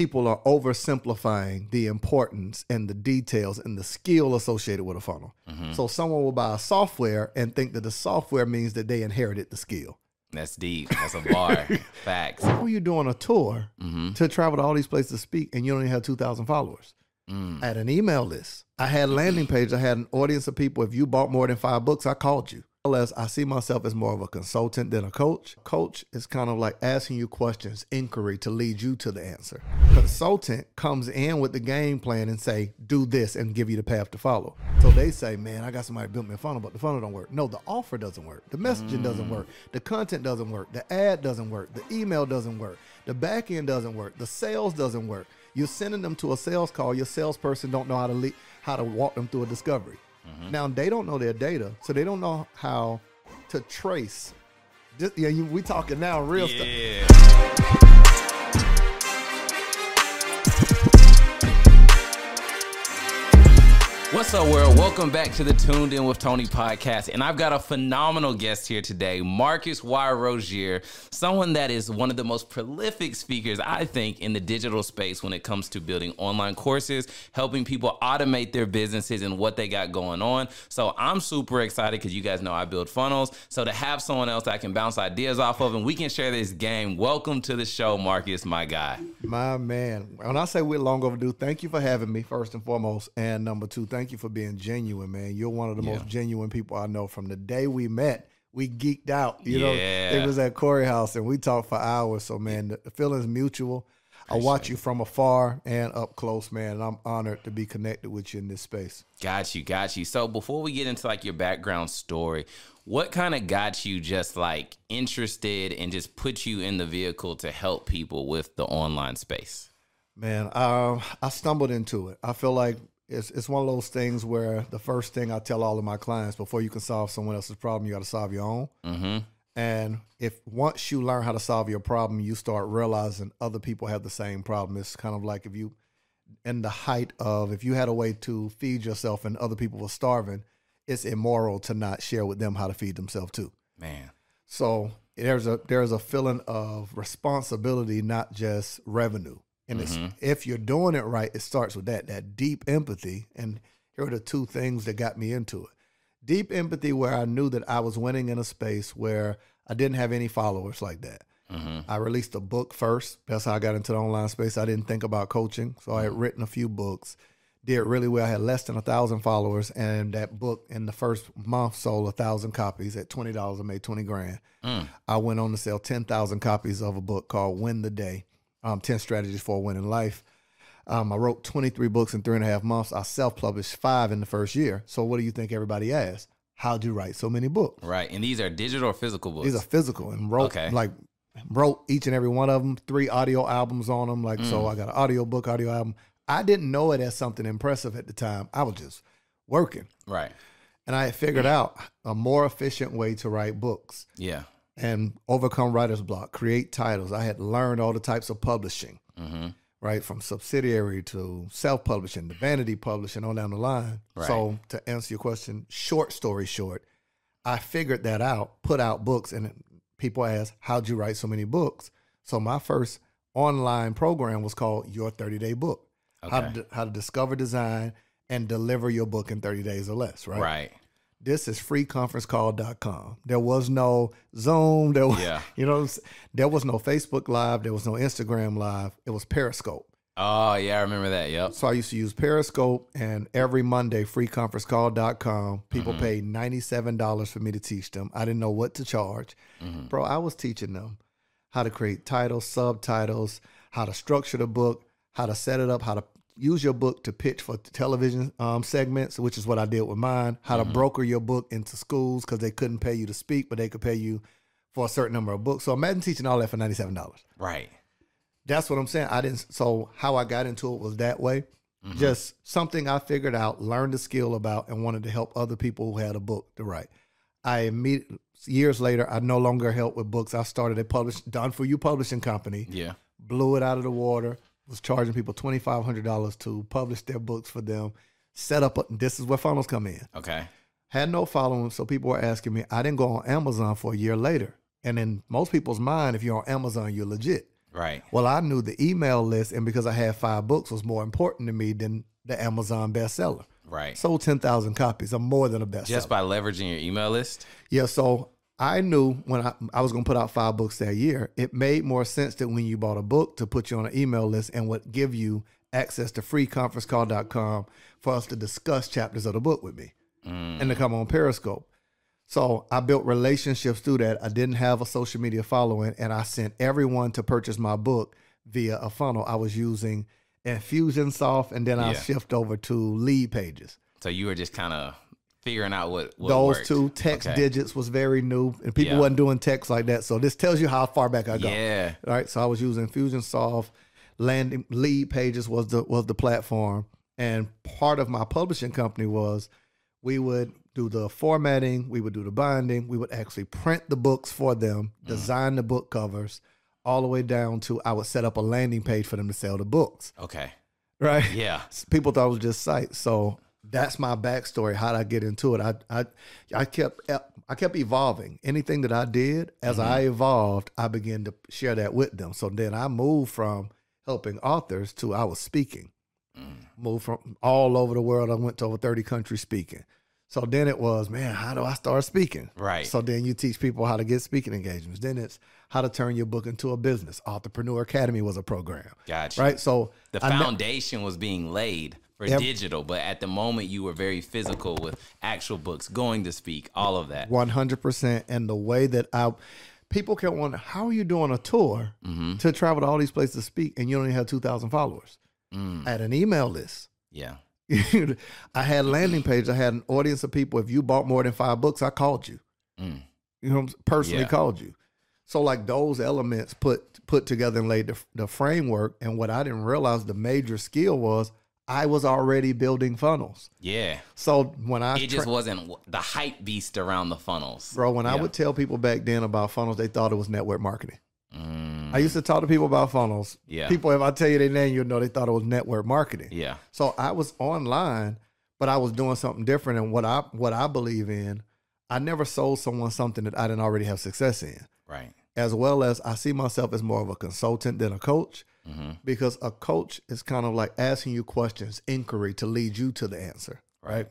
people are oversimplifying the importance and the details and the skill associated with a funnel. So someone will buy a software and think that the software means that they inherited the skill. That's deep. That's a bar. Facts. How are you doing a tour Mm-hmm. to travel to all these places to speak and you only have 2,000 followers? Mm. I had an email list. I had a landing page. I had an audience of people. If you bought more than five books, I called you. Unless I see myself as more of a consultant than a coach. Coach is kind of like asking you questions, inquiry to lead you to the answer. Consultant comes in with the game plan and say, do this and give you the path to follow. So they say, man, I got somebody built me a funnel, but the funnel don't work. No, the offer doesn't work. The messaging doesn't work. The content doesn't work. The ad doesn't work. The email doesn't work. The back end doesn't work. The sales doesn't work. You're sending them to a sales call. Your salesperson don't know how to lead, how to walk them through a discovery. Mm-hmm. Now they don't know their data, so they don't know how to trace. Just, yeah, you, we talking now real stuff. What's up, world? Welcome back to the Tuned In with Tony podcast. And I've got a phenomenal guest here today, Marcus Y. Rosier, someone that is one of the most prolific speakers, I think, in the digital space when it comes to building online courses, helping people automate their businesses and what they got going on. So I'm super excited because you guys know I build funnels. So to have someone else I can bounce ideas off of and we can share this game, welcome to the show, Marcus, my guy. My man, when I say we're long overdue, thank you for having me first and foremost, and number two, thank you for being genuine, man. You're one of the most genuine people I know. From the day we met, we geeked out. You know, it was at Corey House, and we talked for hours. So, man, the the feeling's mutual. I watch you from afar and up close, man. And I'm honored to be connected with you in this space. Got you, got you. So before we get into like your background story, what kind of got you just like interested and just put you in the vehicle to help people with the online space? Man, um, I stumbled into it. I feel like it's it's one of those things where the first thing I tell all of my clients before you can solve someone else's problem, you got to solve your own. Mm-hmm. And if once you learn how to solve your problem, you start realizing other people have the same problem. It's kind of like if you, in the height of, if you had a way to feed yourself and other people were starving, it's immoral to not share with them how to feed themselves too. Man. So there's a there's a feeling of responsibility, not just revenue. And it's, mm-hmm. if you're doing it right, it starts with that that deep empathy. And here are the two things that got me into it. Deep empathy, where I knew that I was winning in a space where I didn't have any followers like that. Mm-hmm. I released a book first. That's how I got into the online space. I didn't think about coaching, so I had mm-hmm. written a few books. Did really well. I had less than a thousand followers, and that book in the first month sold a thousand copies at twenty dollars. I made twenty grand. Mm. I went on to sell ten thousand copies of a book called "Win the Day: um, Ten Strategies for Winning Life." Um, I wrote twenty three books in three and a half months. I self published five in the first year. So what do you think everybody asked? How'd you write so many books? Right. And these are digital or physical books? These are physical and wrote Okay. like wrote each and every one of them, three audio albums on them. Like so, Mm. I got an audio book, audio album. I didn't know it as something impressive at the time. I was just working, right. and I had figured out a more efficient way to write books Yeah. And overcome writer's block, create titles. I had learned all the types of publishing, Mm-hmm. right, from subsidiary to self-publishing, to vanity publishing, on down the line. Right. So to answer your question, short story short, I figured that out, put out books, and people ask, "How'd you write so many books?" So my first online program was called Your 30 Day Book. How, to, how to discover design and deliver your book in 30 days or less, right? Right. This is freeconferencecall.com. There was no Zoom. There was, Yeah. you know, there was no Facebook Live. There was no Instagram Live. It was Periscope. Oh, yeah, I remember that. Yep. So I used to use Periscope, and every Monday, freeconferencecall.com, people Mm-hmm. paid $97 for me to teach them. I didn't know what to charge. Mm-hmm. Bro, I was teaching them how to create titles, subtitles, how to structure the book, how to set it up, how to use your book to pitch for television um, segments, which is what I did with mine, how to broker your book into schools because they couldn't pay you to speak, but they could pay you for a certain number of books. So imagine teaching all that for $97. Right. That's what I'm saying. I didn't. So how I got into it was that way. Just something I figured out, learned a skill about, and wanted to help other people who had a book to write. I immediately years later, I no longer help with books. I started a publish done for you publishing company, Yeah. blew it out of the water. Was charging people twenty five hundred dollars to publish their books for them. Set up. A, this is where funnels come in Okay. had no following, so people were asking me. I didn't go on Amazon for a year later, and in most people's mind, if you're on Amazon, you're legit. Right. Well, I knew the email list, and because I had five books, was more important to me than the Amazon bestseller. Right. Sold ten thousand copies. I'm more than a bestseller. Just by leveraging your email list. Yeah, so I knew when I, I was going to put out five books that year, it made more sense that when you bought a book to put you on an email list and would give you access to freeconferencecall.com for us to discuss chapters of the book with me and to mm. come on Periscope. So I built relationships through that. I didn't have a social media following, and I sent everyone to purchase my book via a funnel. I was using Infusionsoft, and then I Yeah. shift over to Leadpages. So you were just kind of figuring out what, what Those worked. two text Okay. digits was very new, and people Yeah. wasn't doing text like that. So this tells you how far back I go. Yeah. All right, so I was using Infusionsoft. Landing Leadpages was the was the platform, and part of my publishing company was we would do the formatting, we would do the binding, we would actually print the books for them, Mm. design the book covers, all the way down to I would set up a landing page for them to sell the books. Okay. Right? Yeah. people thought it was just sight. So that's my backstory. How did I get into it? I I I kept I kept evolving. Anything that I did, as I mm-hmm. evolved, I began to share that with them. So then I moved from helping authors to I was speaking. Mm. Moved from all over the world. I went to over 30 countries speaking. So then it was, man, how do I start speaking? Right. So then you teach people how to get speaking engagements. Then it's how to turn your book into a business. Entrepreneur Academy was a program. Gotcha. Right. So The I ne- foundation was being laid for Ev- digital, but at the moment you were very physical with actual books, going to speak, all of that. One hundred percent. And the way that I, people can wonder, how are you doing a tour Mm-hmm. to travel to all these places to speak, and you only have two thousand followers? Mm. I had an email list. Yeah. I had landing page. I had an audience of people. If you bought more than five books, I called you. Mm. You know, personally Yeah. called you. So like those elements put put together and laid the, the framework. And what I didn't realize the major skill was I was already building funnels. Yeah. So when I It just wasn't the hype beast around the funnels. bro, when I would tell people back then about funnels, they thought it was network marketing. Mm. I used to talk to people about funnels. Yeah. People, if I tell you their name, you'll know they thought it was network marketing. Yeah. So I was online, but I was doing something different. And what I what I believe in, I never sold someone something that I didn't already have success in. Right. As well as I see myself as more of a consultant than a coach, Mm-hmm. because a coach is kind of like asking you questions, inquiry to lead you to the answer. Right.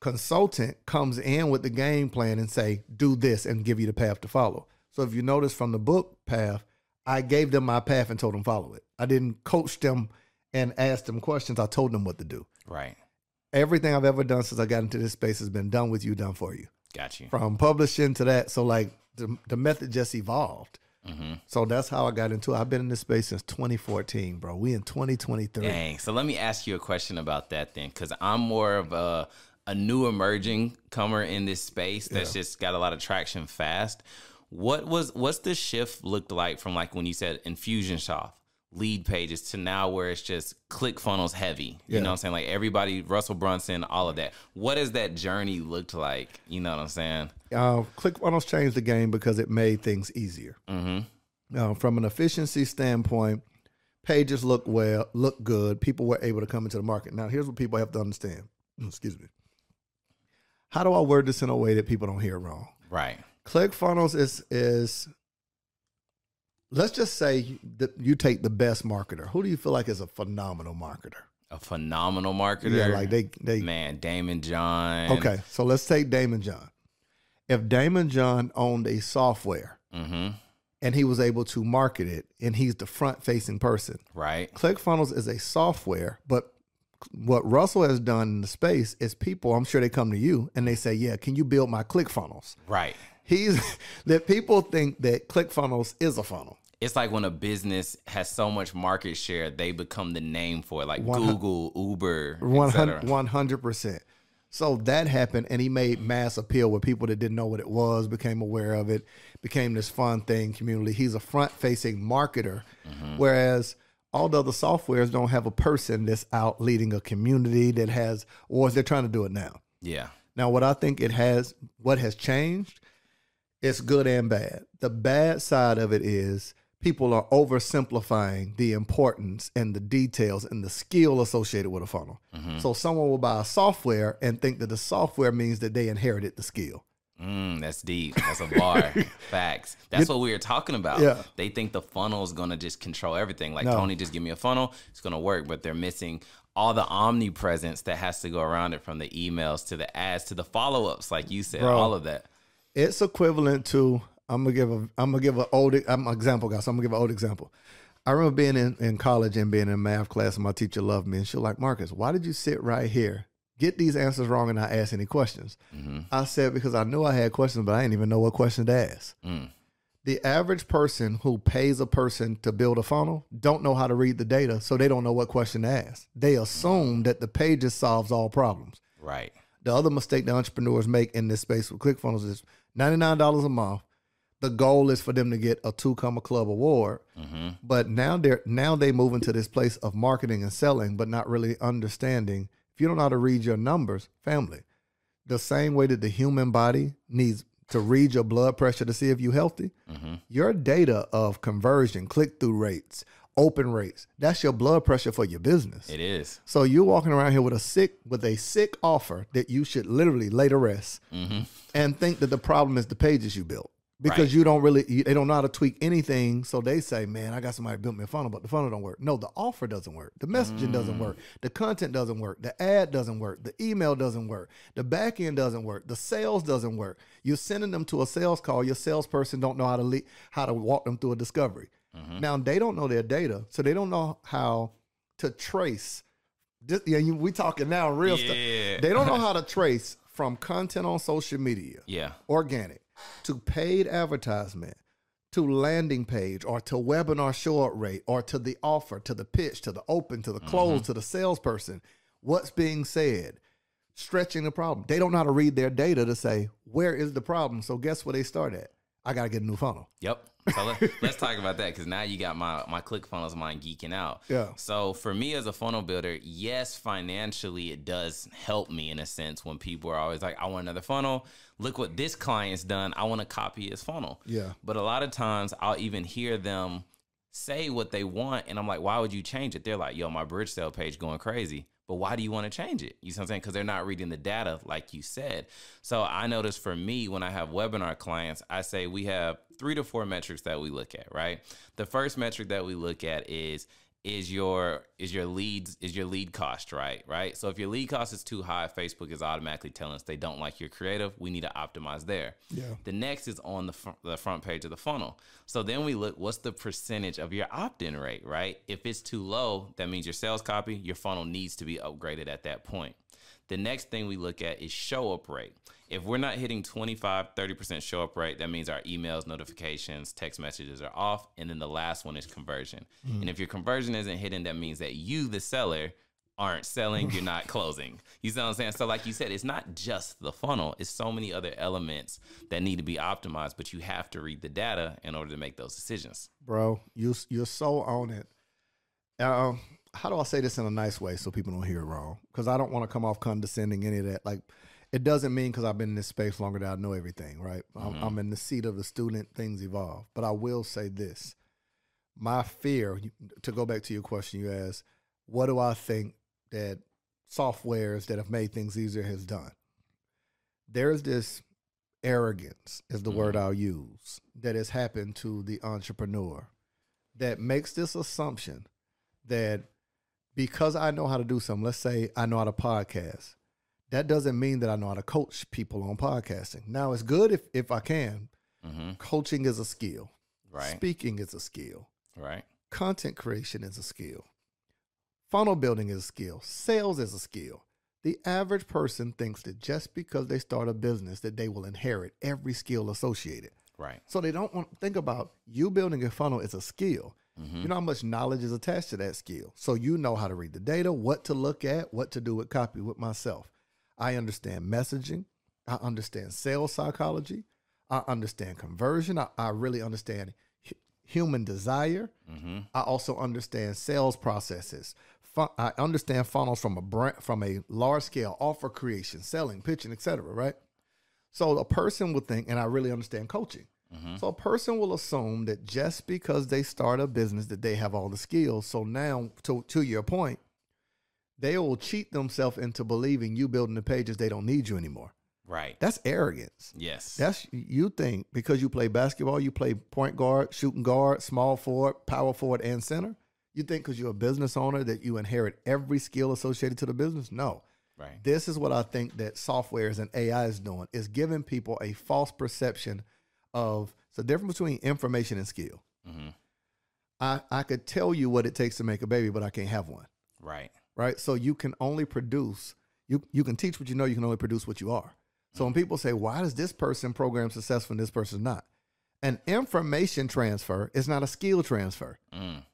Consultant comes in with the game plan and say, do this and give you the path to follow. So if you notice from the book path, I gave them my path and told them follow it. I didn't coach them and ask them questions. I told them what to do. Right. Everything I've ever done since I got into this space has been done with you, done for you. Got you. From publishing to that. So like the, the method just evolved. Mm-hmm. So that's how I got into it. I've been in this space since 2014, bro. We in 2023. Dang. So let me ask you a question about that then, because I'm more of a a new emerging comer in this space that's just got a lot of traction fast. What was what's the shift looked like from like when you said Infusionsoft Leadpages to now where it's just ClickFunnels heavy? You Yeah. know what I'm saying? Like everybody, Russell Brunson, all of that. What has that journey looked like? You know what I'm saying? Uh, ClickFunnels changed the game because it made things easier. Mm-hmm. Uh, from an efficiency standpoint, pages look well, look good. People were able to come into the market. Now, here's what people have to understand. Excuse me. How do I word this in a way that people don't hear wrong? Right. ClickFunnels is is let's just say that you take the best marketer. Who do you feel like is a phenomenal marketer? A phenomenal marketer. Yeah, like they they man, Daymond John. Okay, so let's take Daymond John. If Daymond John owned a software Mm-hmm. and he was able to market it and he's the front facing person, Right. ClickFunnels is a software, but what Russell has done in the space is people, I'm sure they come to you and they say, Yeah, can you build my ClickFunnels? Right. He's that people think that ClickFunnels is a funnel. It's like when a business has so much market share, they become the name for it, like Google, Uber, One etc. hundred, one hundred percent. So that happened, and he made mass appeal where people that didn't know what it was became aware of it, became this fun thing community. He's a front-facing marketer, mm-hmm. whereas all the other softwares don't have a person that's out leading a community that has, or they're trying to do it now. Yeah. Now, what I think it has, what has changed, it's good and bad. The bad side of it is people are oversimplifying the importance and the details and the skill associated with a funnel. So someone will buy a software and think that the software means that they inherited the skill. Mm, that's deep. That's a bar. Facts. That's what we were talking about. Yeah. They think the funnel is gonna just control everything. Like No. Tony, just give me a funnel, it's gonna work. But they're missing all the omnipresence that has to go around it, from the emails to the ads to the follow ups, like you said, Bro. all of that. It's equivalent to I'm gonna give a I'm gonna give an old I'm an example, guys. So I'm gonna give an old example. I remember being in, in college and being in math class, and my teacher loved me, and she was like, Marcus, why did you sit right here, get these answers wrong, and not ask any questions? I said because I knew I had questions, but I didn't even know what questions to ask. Mm. The average person who pays a person to build a funnel don't know how to read the data, so they don't know what question to ask. They assume that the pages solves all problems. Right. The other mistake that entrepreneurs make in this space with ClickFunnels is $99 a month. The goal is for them to get a two comma club award. Mm-hmm. But now they're now they move into this place of marketing and selling, but not really understanding. If you don't know how to read your numbers, family, the same way that the human body needs to read your blood pressure to see if you're healthy, mm-hmm. your data of conversion, click through rates, open rates, that's your blood pressure for your business. It is. So you're walking around here with a sick with a sick offer that you should literally lay to rest mm-hmm. and think that the problem is the pages you built because Right. you don't really you, they don't know how to tweak anything. So they say, "Man, I got somebody built me a funnel, but the funnel don't work." No, the offer doesn't work. The messaging doesn't work. Mm. The content doesn't work. The ad doesn't work. The email doesn't work. The back end doesn't work. The sales doesn't work. You're sending them to a sales call. Your salesperson don't know how to lead, how to walk them through a discovery. Mm-hmm. Now they don't know their data, so they don't know how to trace. This, yeah, you, we talking now real stuff. They don't know how to trace from content on social media, Yeah. organic, to paid advertisement, to landing page, or to webinar show up rate, or to the offer, to the pitch, to the open, to the close, mm-hmm. to the salesperson. What's being said? Stretching the problem. They don't know how to read their data to say where is the problem. So guess where they start at? I got to get a new funnel. Yep. So let, us talk about that because now you got my my ClickFunnels mind geeking out. Yeah. So for me as a funnel builder, yes, financially it does help me in a sense when people are always like, I want another funnel. Look what this client's done. I want to copy his funnel. Yeah. But a lot of times I'll even hear them say what they want, and I'm like, why would you change it? They're like, yo, my bridge sale page going crazy. But why do you want to change it? You see what I'm saying? Because they're not reading the data like you said. So I notice for me, when I have webinar clients, I say we have three to four metrics that we look at, right? The first metric that we look at is is your is your leads is your lead cost right right so if your lead cost is too high facebook is automatically telling us they don't like your creative we need to optimize there Yeah. the next is on the, fr- the front page of the funnel. So then we look, what's the percentage of your opt in rate, right? If it's too low, that means your sales copy, your funnel needs to be upgraded at that point. The next thing we look at is show up rate. If we're not hitting 25, 30% show up rate, that means our emails, notifications, text messages are off. And then the last one is conversion. And if your conversion isn't hitting, that means that you, the seller, aren't selling, you're not closing. You see what I'm saying? So, like you said, it's not just the funnel, it's so many other elements that need to be optimized, but you have to read the data in order to make those decisions. bro. You you're so on it. Um, how do I say this in a nice way so people don't hear it wrong? Because I don't want to come off condescending, any of that. Like, it doesn't mean because I've been in this space longer that I know everything, right? I'm, mm-hmm. I'm in the seat of the student. Things evolve, but I will say this: my fear. To go back to your question, you asked, what do I think that softwares that have made things easier has done? There's this arrogance is the word mm-hmm. I'll use that has happened to the entrepreneur that makes this assumption that because I know how to do something, let's say I know how to podcast, that doesn't mean that I know how to coach people on podcasting. Now it's good if if I can. Mm-hmm. Coaching is a skill. Right. Speaking is a skill. Right. Content creation is a skill. Funnel building is a skill. Sales is a skill. The average person thinks that just because they start a business that they will inherit every skill associated. Right. So they don't want to think about you building a funnel is a skill. You know how much knowledge is attached to that skill. So you know how to read the data, what to look at, what to do with copy with myself. I understand messaging. I understand sales psychology. I understand conversion. I, I really understand hu- human desire. Mm-hmm. I also understand sales processes. Fu- I understand funnels from a brand, from a large scale offer creation, selling, pitching, etc. Right. So a person would think, and I really understand coaching. Mm-hmm. So a person will assume that just because they start a business that they have all the skills. So now, to to your point, they will cheat themselves into believing you building the pages they don't need you anymore. Right. That's arrogance. yes. That's you think because you play basketball, you play point guard, shooting guard, small forward, power forward, and center. You think because you're a business owner that you inherit every skill associated to the business? No. right. This is what I think that softwares and AI is doing is giving people a false perception of the difference between information and skill. Mhm. I, I could tell you what it takes to make a baby, but I can't have one. Right. Right. So you can only produce you you can teach what you know, you can only produce what you are. So when people say, Why does this person program successful and this person's not? An information transfer is not a skill transfer. Mm.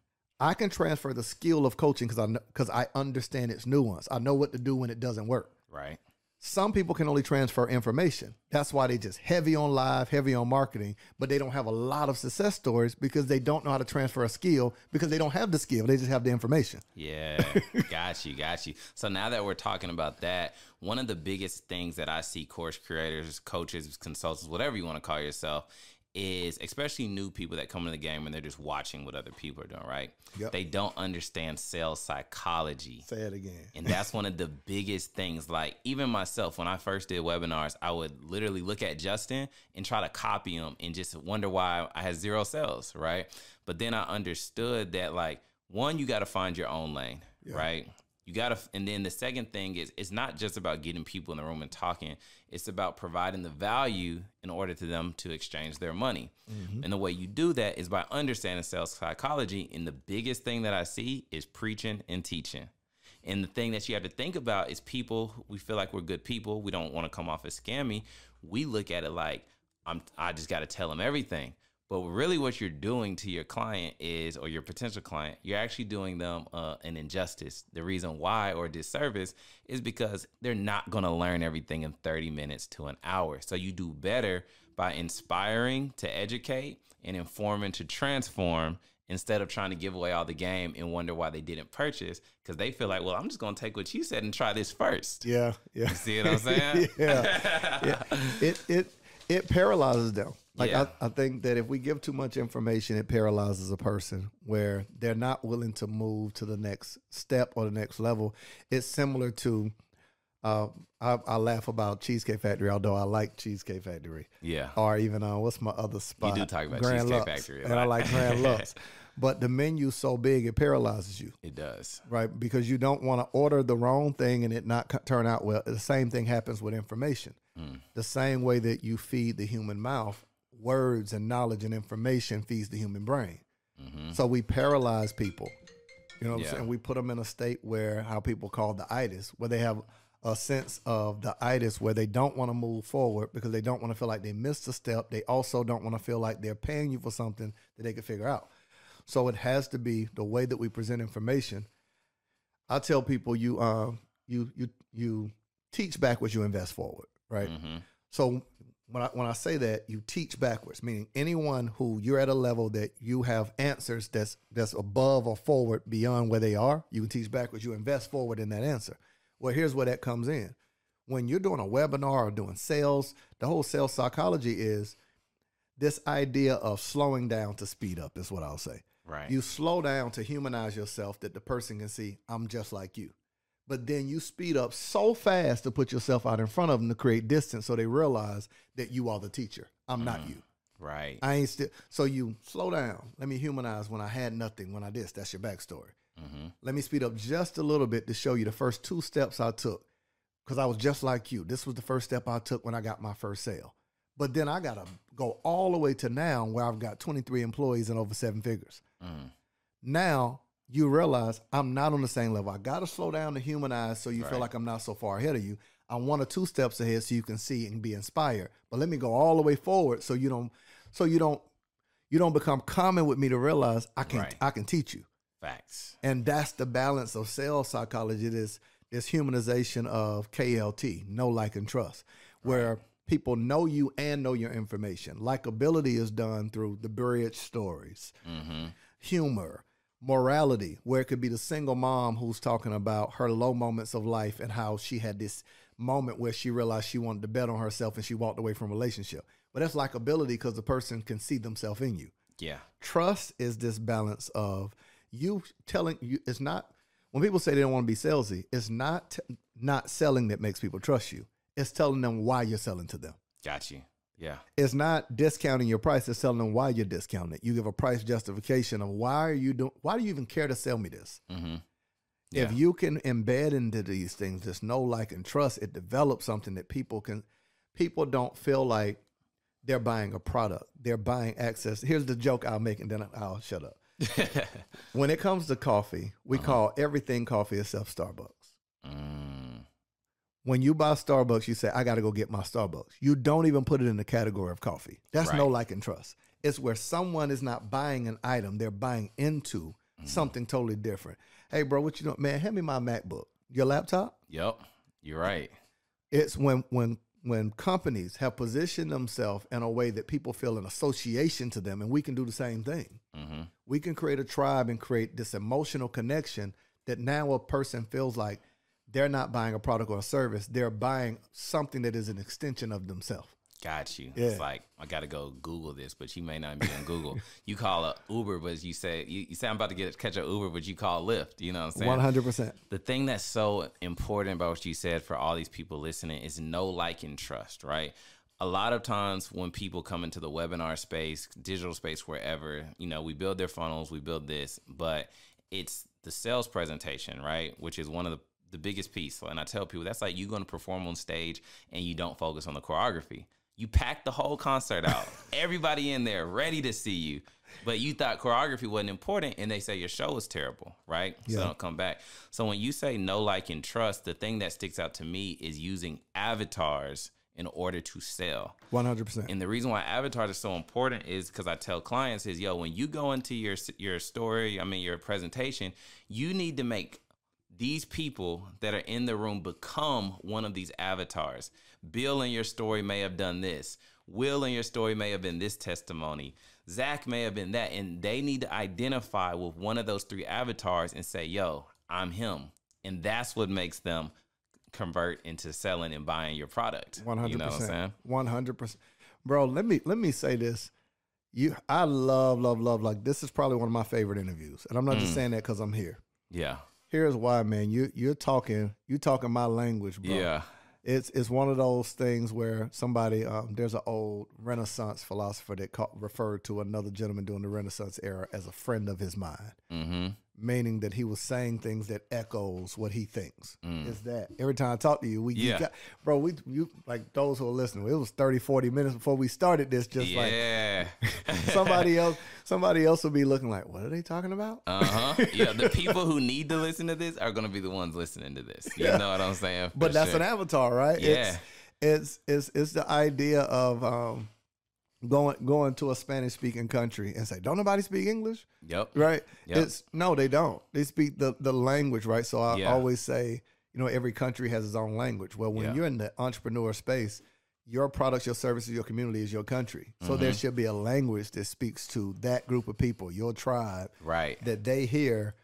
I can transfer the skill of coaching because I because I understand its nuance. I know what to do when it doesn't work. Right. Some people can only transfer information. That's why they just heavy on live, heavy on marketing, but they don't have a lot of success stories because they don't know how to transfer a skill because they don't have the skill. They just have the information. Yeah, got you, got you. So now that we're talking about that, one of the biggest things that I see course creators, coaches, consultants, whatever you want to call yourself, is especially new people that come into the game and they're just watching what other people are doing, right? Yep. They don't understand sales psychology. Say it again. And that's one of the biggest things. Like, even myself, when I first did webinars, I would literally look at Justin and try to copy him and just wonder why I had zero sales, right? But then I understood that, like, one, you got to find your own lane, right? You got to, and then the second thing is, it's not just about getting people in the room and talking, it's about providing the value in order to them to exchange their money. Mm-hmm. And the way you do that is by understanding sales psychology. And the biggest thing that I see is preaching and teaching. And the thing that you have to think about is people, we feel like we're good people. We don't want to come off as scammy. We look at it like, I'm, I just got to tell them everything. But really, what you're doing to your client is, or your potential client, you're actually doing them uh, an injustice. The reason why, or disservice, is because they're not going to learn everything in 30 minutes to an hour. So you do better by inspiring to educate and informing to transform instead of trying to give away all the game and wonder why they didn't purchase because they feel like, well, I'm just going to take what you said and try this first. Yeah, yeah. See what I'm saying? yeah, yeah. It it it paralyzes them. Like Yeah. I, I think that if we give too much information, it paralyzes a person where they're not willing to move to the next step or the next level. It's similar to. Uh, I, I laugh about Cheesecake Factory, although I like Cheesecake Factory. Yeah. Or even uh, what's my other spot? You do talk about Grand Cheesecake Lux. Factory and I like Grand Lux. But the menu's so big, it paralyzes you It does. right? Because you don't want to order the wrong thing and it not turn out well. The same thing happens with information. The same way that you feed the human mouth, words and knowledge and information feeds the human brain. So we paralyze people. You know what Yeah. I'm saying? We put them in a state where how people call the itis, where they have a sense of the itis where they don't want to move forward because they don't want to feel like they missed a step. They also don't want to feel like they're paying you for something that they can figure out. So it has to be the way that we present information. I tell people you um you you you teach backwards, you invest forward, right? Mm-hmm. So when I when I say that, you teach backwards, meaning anyone who you're at a level that you have answers that's that's above or forward beyond where they are, you can teach backwards. You invest forward in that answer. Well, here's where that comes in. When you're doing a webinar or doing sales, the whole sales psychology is this idea of slowing down to speed up is what I'll say. Right. You slow down to humanize yourself that the person can see, I'm just like you. But then you speed up so fast to put yourself out in front of them to create distance so they realize that you are the teacher. I'm not you. right. I ain't still. So you slow down. Let me humanize when I had nothing, when I this. That's your backstory. mm-hmm. Let me speed up just a little bit to show you the first two steps I took because I was just like you. This was the first step I took when I got my first sale. But then I got to go all the way to now where I've got 23 employees and over seven figures. Mm. Now you realize I'm not on the same level. I got to slow down to humanize so you feel like I'm not so far ahead of you. I'm one or two steps ahead so you can see and be inspired. But let me go all the way forward so you don't so you don't you don't become common with me to realize I can Right. I can teach you. Facts. And that's the balance of sales psychology. This this humanization of KLT, know, like, and trust, where people know you and know your information. Likability is done through the bridge stories, Mm-hmm. humor, morality, where it could be the single mom who's talking about her low moments of life and how she had this moment where she realized she wanted to bet on herself and she walked away from a relationship. But that's likability because the person can see themselves in you Yeah. trust is this balance of you telling you it's not when people say they don't want to be salesy it's not not selling that makes people trust you It's telling them why you're selling to them. Got you. Yeah. It's not discounting your price. It's telling them why you're discounting it. You give a price justification of why are you doing. Why do you even care to sell me this? Mm-hmm. If you can embed into these things, this know, like, and trust, it develops something that people can. People don't feel like they're buying a product. They're buying access. Here's the joke I'll make, and then I'll shut up. when it comes to coffee, we Uh-huh. call everything coffee except Starbucks. Mm, When you buy Starbucks, you say, I got to go get my Starbucks. You don't even put it in the category of coffee. That's know like and trust. It's where someone is not buying an item, they're buying into Mm-hmm. something totally different. Hey, bro, what you doing? Man, hand me my MacBook. Your laptop? yep. You're right. It's when when when companies have positioned themselves in a way that people feel an association to them, and we can do the same thing. Mm-hmm. We can create a tribe and create this emotional connection that now a person feels like they're not buying a product or a service, they're buying something that is an extension of themselves. Got you. Yeah. It's like I gotta go Google this, but you may not be on Google. you call a Uber, but you say you, you say I'm about to get catch a Uber, but you call Lyft. You know what I'm saying? One hundred percent. the thing that's so important about what you said for all these people listening is know like, and trust, right? A lot of times when people come into the webinar space, digital space, wherever, you know, we build their funnels, we build this, but it's the sales presentation, right? Which is one of the, the biggest piece. And I tell people that's like you going to perform on stage and you don't focus on the choreography. You pack the whole concert out, everybody in there ready to see you, but you thought choreography wasn't important, and they say your show was terrible, right? So don't come back. So when you say know, like, and trust, the thing that sticks out to me is using avatars in order to sell. One hundred percent. And the reason why avatars are so important is because I tell clients is, yo, when you go into your your story, I mean your presentation, you need to make these people that are in the room become one of these avatars. Bill in your story may have done this. Will in your story may have been this testimony. Zach may have been that. And they need to identify with one of those three avatars and say, yo, I'm him. And that's what makes them convert into selling and buying your product. One You hundred know what I'm saying? percent. One hundred percent. Bro, let me let me say this. You, I love, love, love. Like this is probably one of my favorite interviews, and I'm not just Mm. saying that because I'm here. Yeah. Here's why, man. You you're talking you talking my language, bro. Yeah. It's it's one of those things where somebody um, there's an old Renaissance philosopher that called, referred to another gentleman during the Renaissance era as a friend of his mind, Mm-hmm. Meaning that he was saying things that echoes what he thinks. Mm. Is that every time I talk to you, we you Yeah. got, bro, we you like those who are listening. It was 30, 40 minutes before we started this. Just yeah. like somebody else, somebody else will be looking like, what are they talking about? Uh huh. Yeah, the people who need to listen to this are going to be the ones listening to this. You know what I'm saying? but that's sure. an avatar, right? Yeah. It's, it's it's it's the idea of um, going going to a Spanish speaking country and say, "Don't nobody speak English?" Yep. Right? Yep. It's no, they don't. They speak the the language, right? So I Yeah. always say, you know, every country has its own language. Well, when Yeah. you're in the entrepreneur space, your products, your services, your community is your country. So there Mm-hmm. should be a language that speaks to that group of people, your tribe, Right. that they hear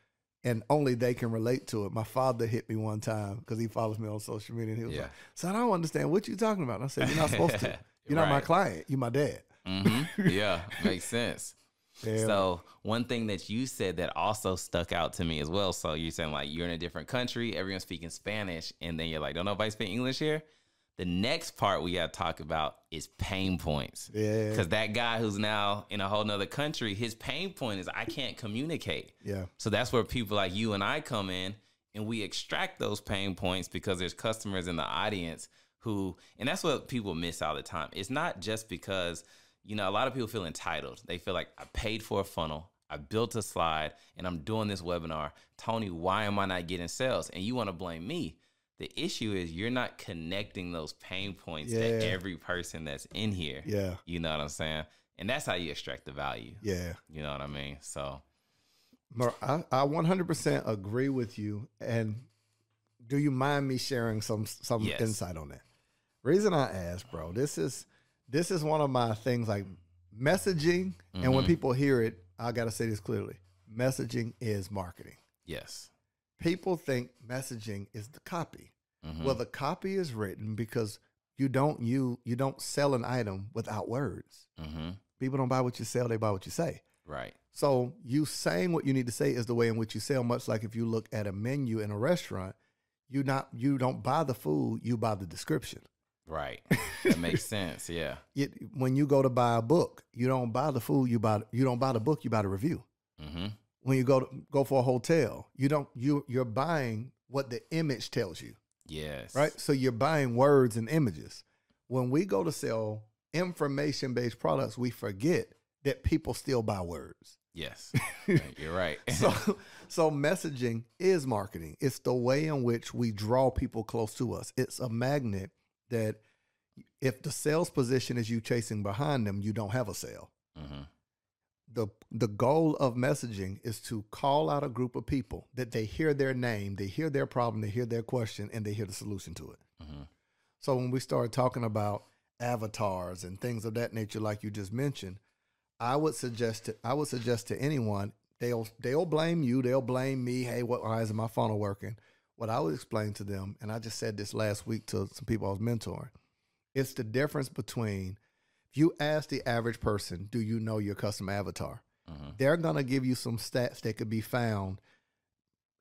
and only they can relate to it. My father hit me one time because he follows me on social media. And he was Yeah. like, "Son, I don't understand what you're talking about." And I said, "You're not supposed to. You're not my client. You're my dad." hmm Yeah. Makes sense. Yeah. So one thing that you said that also stuck out to me as well. So you're saying like you're in a different country, everyone's speaking Spanish, and then you're like, don't nobody speak English here. The next part we got to talk about is pain points. Yeah. Because that guy who's now in a whole nother country, his pain point is I can't communicate. Yeah. So that's where people like you and I come in and we extract those pain points because there's customers in the audience who, and that's what people miss all the time. It's not just because, you know, a lot of people feel entitled. They feel like I paid for a funnel, I built a slide, and I'm doing this webinar. Tony, why am I not getting sales? And you want to blame me. The issue is you're not connecting those pain points Yeah. to every person that's in here. Yeah. You know what I'm saying? And that's how you extract the value. Yeah. You know what I mean? So, I, I 100% agree with you. And do you mind me sharing some some Yes. insight on that? Reason I ask, bro, this is this is one of my things like messaging. And Mm-hmm. when people hear it, I got to say this clearly: messaging is marketing. yes. People think messaging is the copy. Mhm. Well, the copy is written because you don't you you don't sell an item without words. hmm People don't buy what you sell; they buy what you say. Right. So you saying what you need to say is the way in which you sell. Much like if you look at a menu in a restaurant, you not you don't buy the food, you buy the description. Right. That makes sense. Yeah. It, when you go to buy a book, you don't buy the food. You buy you don't buy the book. You buy the review. Mm-hmm. When you go to, go for a hotel, you don't you you're buying what the image tells you, Yes. right? So you're buying words and images. When we go to sell information based products, we forget that people still buy words. Yes. You're right. So so messaging is marketing. It's the way in which we draw people close to us. It's a magnet that if the sales position is you chasing behind them, you don't have a sale. hmm the the goal of messaging is to call out a group of people that they hear their name, they hear their problem, they hear their question, and they hear the solution to it. hmm So when we start talking about avatars and things of that nature, like you just mentioned, I would suggest to, I would suggest to anyone they'll they'll blame you, they'll blame me. Hey, what why isn't my funnel working? What I would explain to them, and I just said this last week to some people I was mentoring, it's the difference between if you ask the average person, do you know your custom avatar? hmm they're going to give you some stats that could be found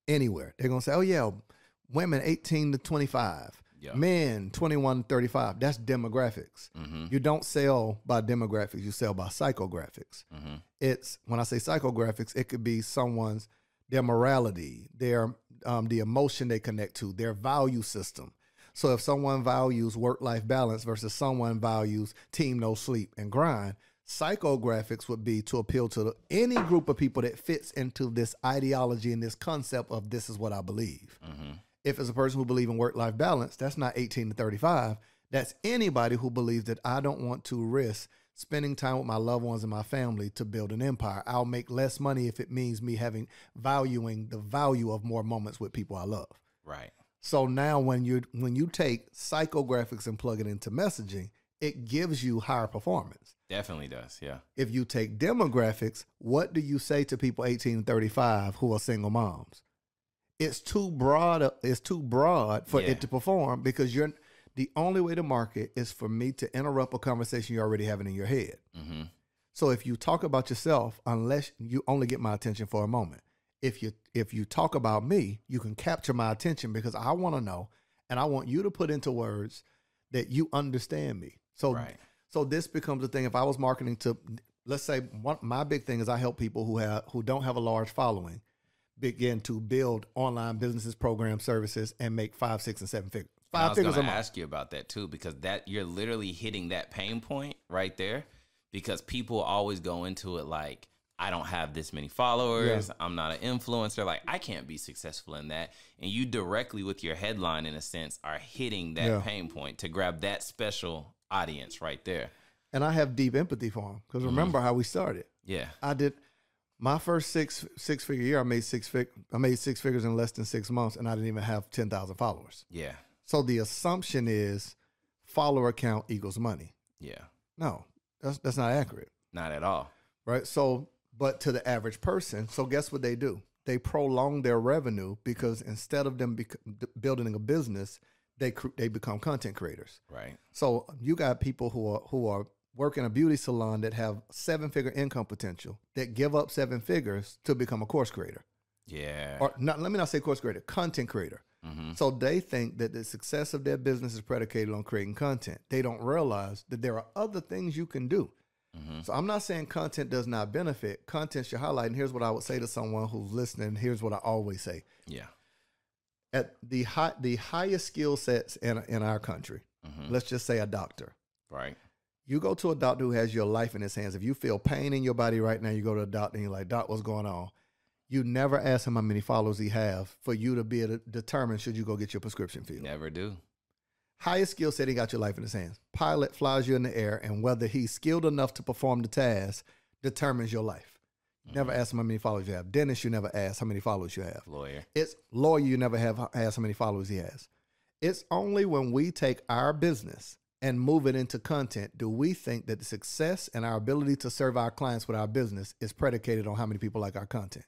anywhere. They're going to say, oh, yeah, women 18 to 25, Yeah. men 21 to 35. That's demographics. hmm You don't sell by demographics, you sell by psychographics. hmm It's when I say psychographics, it could be someone's their morality, their um, the emotion they connect to, their value system. So if someone values work life balance versus someone values team no sleep and grind, psychographics would be to appeal to any group of people that fits into this ideology and this concept of this is what I believe. hmm If it's a person who believes in work life balance, that's not 18 to 35. That's anybody who believes that I don't want to risk spending time with my loved ones and my family to build an empire. I'll make less money if it means me having valuing the value of more moments with people I love. Right. So now when you when you take psychographics and plug it into messaging, it gives you higher performance. Definitely does. Yeah. If you take demographics, what do you say to people 18 to 35 who are single moms? It's too broad it's too broad for Yeah. it to perform because you're the only way to market is for me to interrupt a conversation you're already having in your head. hmm So if you talk about yourself, unless you only get my attention for a moment, if you if you talk about me, you can capture my attention because I want to know and I want you to put into words that you understand me. So Right. so this becomes a thing. If I was marketing to, let's say, one, my big thing is I help people who have who don't have a large following begin to build online businesses, programs, services, and make five, six, and seven figures. I Five was figures a gonna month. ask you about that too, because that you're literally hitting that pain point right there. Because people always go into it like, I don't have this many followers. I'm not an influencer. Like, I can't be successful in that. And you directly, with your headline, in a sense, are hitting that Yeah. pain point to grab that special audience right there. and I have deep empathy for them because mm-hmm. remember how we started. Yeah. I did my first six six figure year. I made six fig. I made six figures in less than six months, and I didn't even have ten thousand followers. Yeah. So the assumption is follower count equals money. Yeah. No, that's that's not accurate, Not at all. right? So, but to the average person, so guess what they do? They prolong their revenue because instead of them bec- building a business, they cr- they become content creators. Right. So you got people who are who are working a beauty salon that have seven figure income potential that give up seven figures to become a course creator. Yeah. Or not let me not say course creator, content creator. Hmm So they think that the success of their business is predicated on creating content. They don't realize that there are other things you can do. hmm So I'm not saying content does not benefit. Content should highlight. And here's what I would say to someone who's listening. Here's what I always say. Yeah. At the high, the highest skill sets in in our country, hmm let's just say a doctor. Right. You go to a doctor who has your life in his hands. If you feel pain in your body right now, you go to a doctor and you're like, Doc, what's going on? You never ask him how many followers he have for you to be able to determine should you go get your prescription filled. Never do. Highest skill set, he got your life in his hands. Pilot flies you in the air, and whether he's skilled enough to perform the task determines your life. Never mm-hmm. ask him how many followers you have. Dentist, you never ask how many followers you have. Lawyer. It's lawyer, you never have asked how many followers he has. It's only when we take our business and move it into content do we think that the success and our ability to serve our clients with our business is predicated on how many people like our content.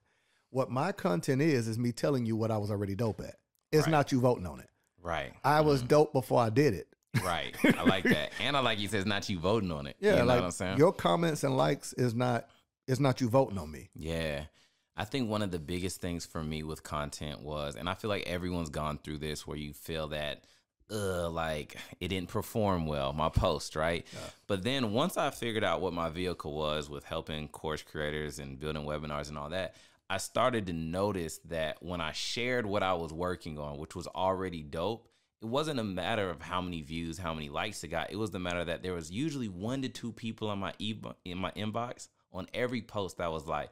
What my content is is me telling you what I was already dope at. It's Right. not you voting on it. Right. I was dope before I did it. Right. I like that. And I like you said it's not you voting on it. Yeah, you know like what I'm saying? your comments and likes is not is not you voting on me. Yeah. I think one of the biggest things for me with content was, and I feel like everyone's gone through this where you feel that, uh, like it didn't perform well, my post, right? Yeah. But then once I figured out what my vehicle was with helping course creators and building webinars and all that, I started to notice that when I shared what I was working on, which was already dope, it wasn't a matter of how many views, how many likes it got. It was the matter that there was usually one to two people in my e- in my inbox on every post that was like,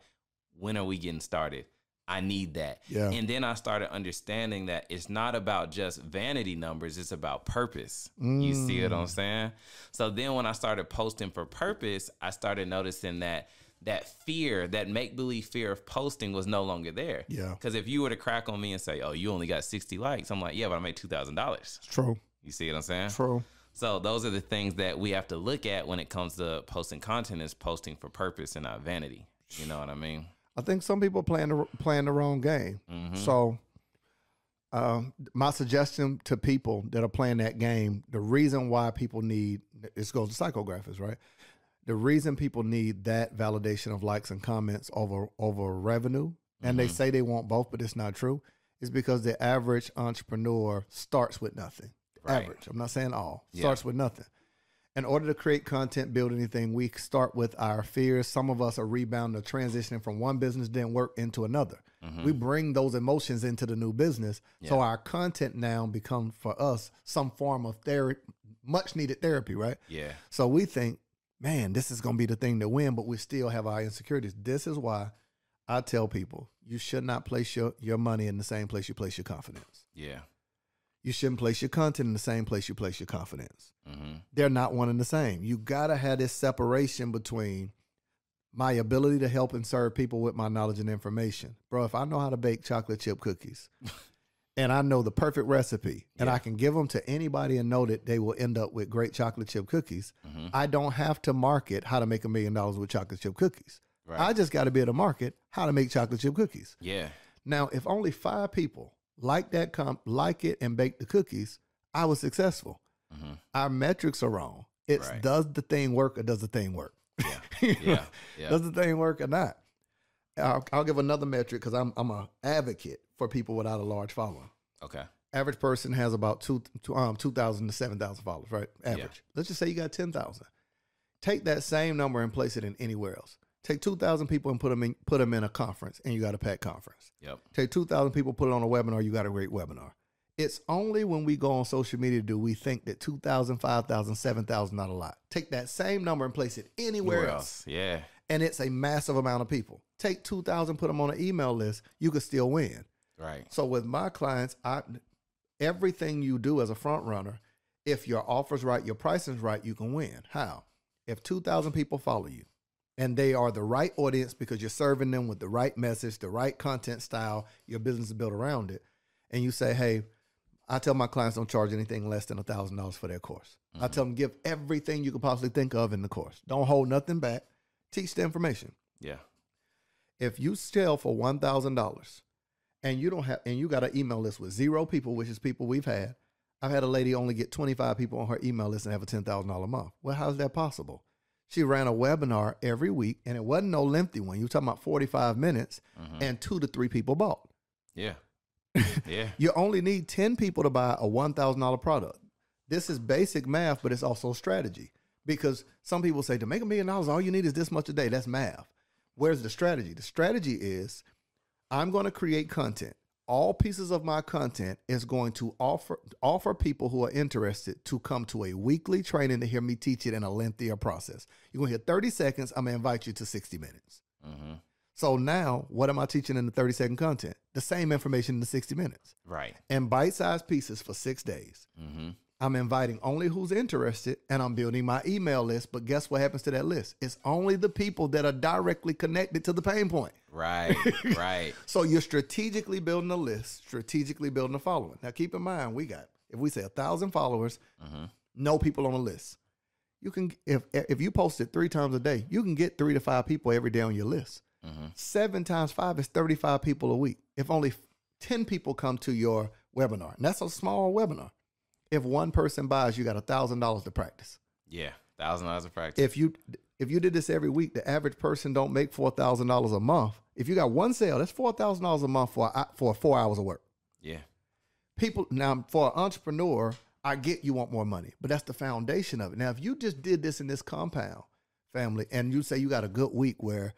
"When are we getting started?" I need that. Yeah. And then I started understanding that it's not about just vanity numbers, it's about purpose. Mm. You see what I'm mm. saying? So then when I started posting for purpose, I started noticing that that fear, that make believe fear of posting was no longer there. Yeah. Because if you were to crack on me and say, "Oh, you only got sixty likes," I'm like, "Yeah, but I made two thousand dollars." True. You see what I'm saying? True. So those are the things that we have to look at when it comes to posting content is posting for purpose and not vanity. You know what I mean? I think some people playing the playing the wrong game. Mm-hmm. So, uh, my suggestion to people that are playing that game, the reason why people need this goes to psychographics, right? The reason people need that validation of likes and comments over over revenue, mm-hmm. and they mm-hmm. say they want both, but it's not true, is because the average entrepreneur starts with nothing. Right. Average. I'm not saying all. Starts with nothing in order to create content, build anything, we start with our fears. Some of us are rebounding, transitioning from one business didn't work into another. Mm-hmm. We bring those emotions into the new business. Yeah. So our content now becomes for us some form of therapy, much needed therapy, right? Yeah. So we think, man, this is going to be the thing to win, but we still have our insecurities. This is why I tell people you should not place your, your money in the same place you place your confidence. Yeah you shouldn't place your content in the same place you place your confidence. Mm-hmm. They're not one and the same. You gotta have this separation between my ability to help and serve people with my knowledge and information. Bro, if I know how to bake chocolate chip cookies and I know the perfect recipe and I can give them to anybody and know that they will end up with great chocolate chip cookies, mm-hmm. I don't have to market how to make a million dollars with chocolate chip cookies. Right. I just got to be able to market how to make chocolate chip cookies. Yeah. Now, if only five people like that comp, like it, and bake the cookies, I was successful. Mm-hmm. Our metrics are wrong. It's right. does the thing work or does the thing work? Yeah. yeah. yeah. Does the thing work or not? I'll, I'll give another metric because I'm I'm a advocate for people without a large following. Okay. Average person has about two, two um two thousand to seven thousand followers, right? Average. Yeah. Let's just say you got ten thousand. Take that same number and place it in anywhere else. Take two thousand people and put them in put them in a conference, and you got a packed conference. Yep. Take two thousand people, put it on a webinar, you got a great webinar. It's only when we go on social media do we think that 2,000, 5,000, 7,000 not a lot. Take that same number and place it anywhere else. else. Yeah. And it's a massive amount of people. Take 2,000, put them on an email list, you could still win. Right. So with my clients, I everything you do as a front runner, if your offer's right, your pricing's right, you can win. How? If 2,000 people follow you, and they are the right audience because you're serving them with the right message, the right content style, your business is built around it. And you say, hey, I tell my clients don't charge anything less than a thousand dollars for their course. Mm-hmm. I tell them give everything you could possibly think of in the course. Don't hold nothing back. Teach the information. Yeah. If you sell for one thousand dollars and you don't have and you got an email list with zero people, which is people we've had. I've had a lady only get 25 people on her email list and have a $10,000 month. Well, how's that possible? she ran a webinar every week, and it wasn't no lengthy one. You were talking about 45 minutes, mm-hmm. and two to three people bought. Yeah. Yeah. you only need 10 people to buy a $1,000 product. This is basic math, but it's also strategy. Because some people say to make a million dollars, all you need is this much a day. That's math. Where's the strategy? The strategy is I'm going to create content all pieces of my content is going to offer offer people who are interested to come to a weekly training to hear me teach it in a lengthier process. You're gonna hear 30 seconds. I'm gonna invite you to 60 minutes. Mm-hmm. So now, what am I teaching in the 30 second content? The same information in the 60 minutes. Right. And bite sized pieces for six days. Mm-hmm. I'm inviting only who's interested and I'm building my email list. But guess what happens to that list? It's only the people that are directly connected to the pain point. Right, right. so you're strategically building a list, strategically building a following. Now keep in mind, we got, if we say a thousand followers, mm-hmm. no people on the list. You can, if if you post it three times a day, you can get three to five people every day on your list. Mm-hmm. Seven times five is 35 people a week. If only 10 people come to your webinar, and that's a small webinar if one person buys, you got a thousand dollars to practice. Yeah, thousand dollars to practice. If you if you did this every week, the average person don't make four thousand dollars a month. If you got one sale, that's four thousand dollars a month for uh, for four hours of work. Yeah. People now for an entrepreneur, I get you want more money, but that's the foundation of it. Now, if you just did this in this compound family and you say you got a good week where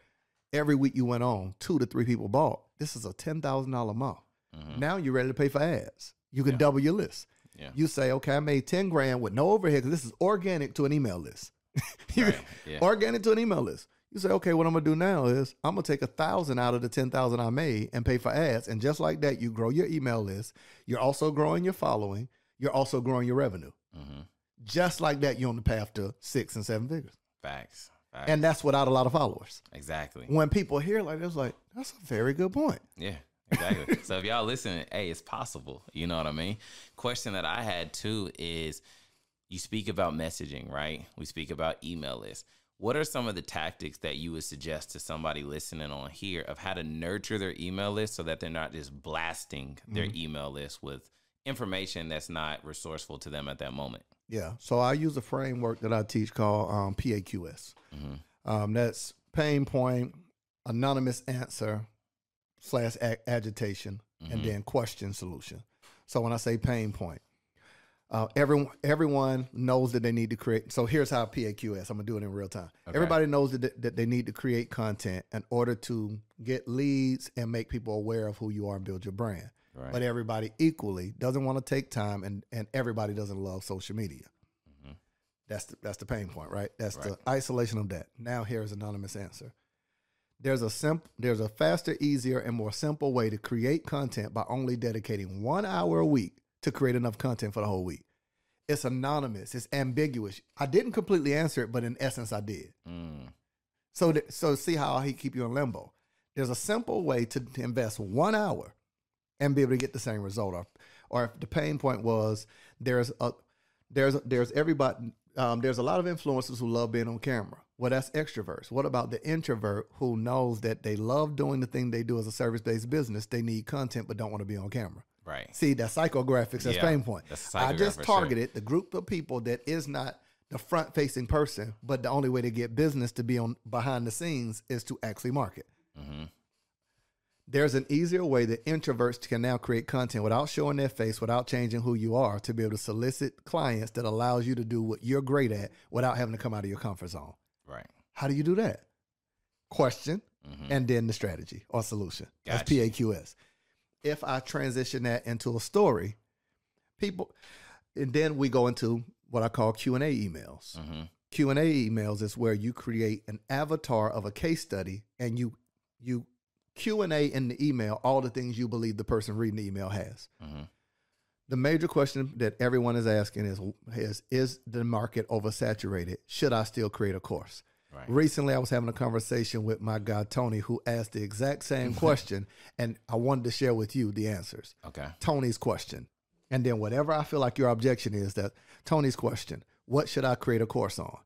every week you went on, two to three people bought, this is a $10,000 month. Mm-hmm. Now you're ready to pay for ads. You can Yeah. double your list. Yeah. You say, okay, I made 10 grand with no overhead because this is organic to an email list. Right, yeah. Organic to an email list. You say, okay, what I'm gonna do now is I'm gonna take a thousand out of the ten thousand I made and pay for ads, and just like that, you grow your email list. You're also growing your following. You're also growing your revenue. hmm Just like that, you're on the path to six and seven figures, Facts. Facts. and that's without a lot of followers. exactly. When people hear like that's like that's a very good point. Yeah, exactly. so if y'all listening, hey, it's possible. You know what I mean? Question that I had too is you speak about messaging, right? We speak about email lists. What are some of the tactics that you would suggest to somebody listening on here of how to nurture their email list so that they're not just blasting their email list with information that's not resourceful to them at that moment? Yeah. So I use a framework that I teach called um, PAQS. Mhm. Um, that's pain point, anonymous answer, slash a- agitation, and Mhm. then question solution. So when I say pain point, uh, everyone everyone knows that they need to create. So here's how PAQS. I'm gonna do it in real time. Okay. Everybody knows that, that they need to create content in order to get leads and make people aware of who you are and build your brand Right. but everybody equally doesn't want to take time and and everybody doesn't love social media Mhm. that's the, that's the pain point right that's the isolation of that now here's anonymous answer there's a simp there's a faster easier and more simple way to create content by only dedicating one hour a week to create enough content for the whole week it's anonymous it's ambiguous i didn't completely answer it but in essence i did Mm. so, th- so see how he keep you in limbo. There's a simple way to, to invest one hour and be able to get the same result. Or, or if the pain point was there's a there's there's everybody um, there's a lot of influencers who love being on camera. Well, that's extroverts. What about the introvert who knows that they love doing the thing they do as a service based business? They need content but don't want to be on camera. Right. See, that psychographics, that's Yeah, pain point. that's I just for sure. targeted the group of people that is not the front facing person, but the only way to get business to be on behind the scenes is to actually market. hmm There's an easier way that introverts can now create content without showing their face, without changing who you are, to be able to solicit clients that allows you to do what you're great at without having to come out of your comfort zone. Right. How do you do that? Question hmm and then the strategy or solution. That's PAQS. If I transition that into a story, people, and then we go into what I call Q and A emails. hmm Q and A emails is where you create an avatar of a case study and you you Q and A in the email all the things you believe the person reading the email has. hmm The major question that everyone is asking is is is the market oversaturated? Should I still create a course? Right. Recently, I was having a conversation with my guy Tony, who asked the exact same question, and I wanted to share with you the answers. Okay. Tony's question, and then whatever I feel like your objection is, that Tony's question: What should I create a course on?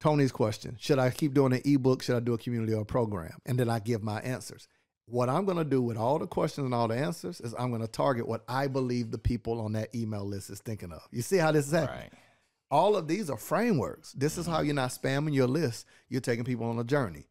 Tony's question: Should I keep doing an ebook? Should I do a community or a program? And then I give my answers. What I'm going to do with all the questions and all the answers is I'm going to target what I believe the people on that email list is thinking of. You see how this is happening? Right. all of these are frameworks. This is how Mm-hmm. you're not spamming your list. You're taking people on a journey.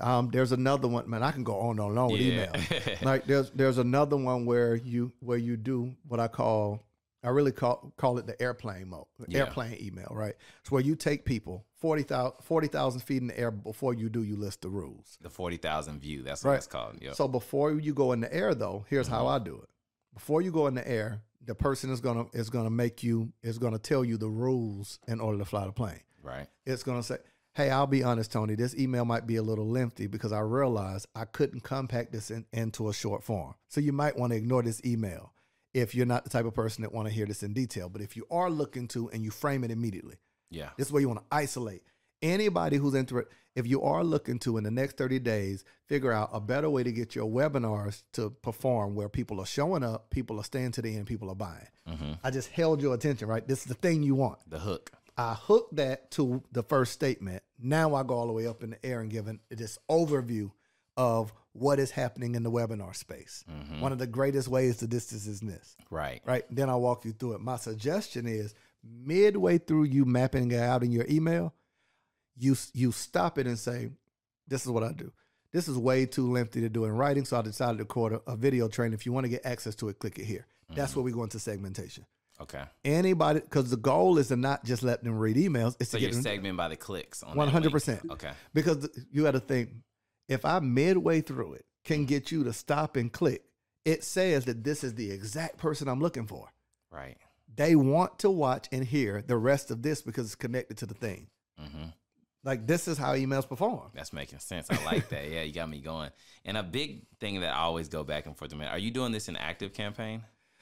Um, there's another one, man. I can go on and on with Yeah. email. Like there's there's another one where you where you do what I call I really call call it the airplane mode, Yeah. airplane email, right? It's where you take people 40,000 40,000 feet in the air before you do. You list the rules. The forty thousand view. That's what Right. it's called. Yep. So before you go in the air, though, here's how mm-hmm. I do it. Before you go in the air, the person is gonna is gonna make you is gonna tell you the rules in order to fly the plane right. it's going to say, Hey, I'll be honest, Tony, this email might be a little lengthy because I realized I couldn't compact this in, into a short form. So you might want to ignore this email if you're not the type of person that want to hear this in detail. But if you are looking to and you frame it immediately, Yeah. this is where you want to isolate anybody who's interested. If you are looking to in the next 30 days, figure out a better way to get your webinars to perform where people are showing up, people are staying to the end, people are buying. hmm I just held your attention, right? This is the thing you want. The hook. I hook that to the first statement. Now I go all the way up in the air and give an- this overview of what is happening in the webinar space. Mhm. One of the greatest ways to distance is this, Right. right? Then I'll walk you through it. My suggestion is midway through you mapping it out in your email, you you stop it and say, "This is what I do." This is way too lengthy to do in writing, so I decided to record a, a video training. If you want to get access to it, click it here. That's mm-hmm. where we go into segmentation. Okay. Anybody, because the goal is to not just let them read emails. It's So to you're get them segmenting by the clicks on One hundred percent. Okay. Because you got to think, if I midway through it can mm-hmm. get you to stop and click, it says that this is the exact person I'm looking for. Right. They want to watch and hear the rest of this because it's connected to the thing. hmm Like this is how emails perform. That's making sense. I like that. Yeah, you got me going. And a big thing that I always go back and forth to, man, are you doing this in ActiveCampaign?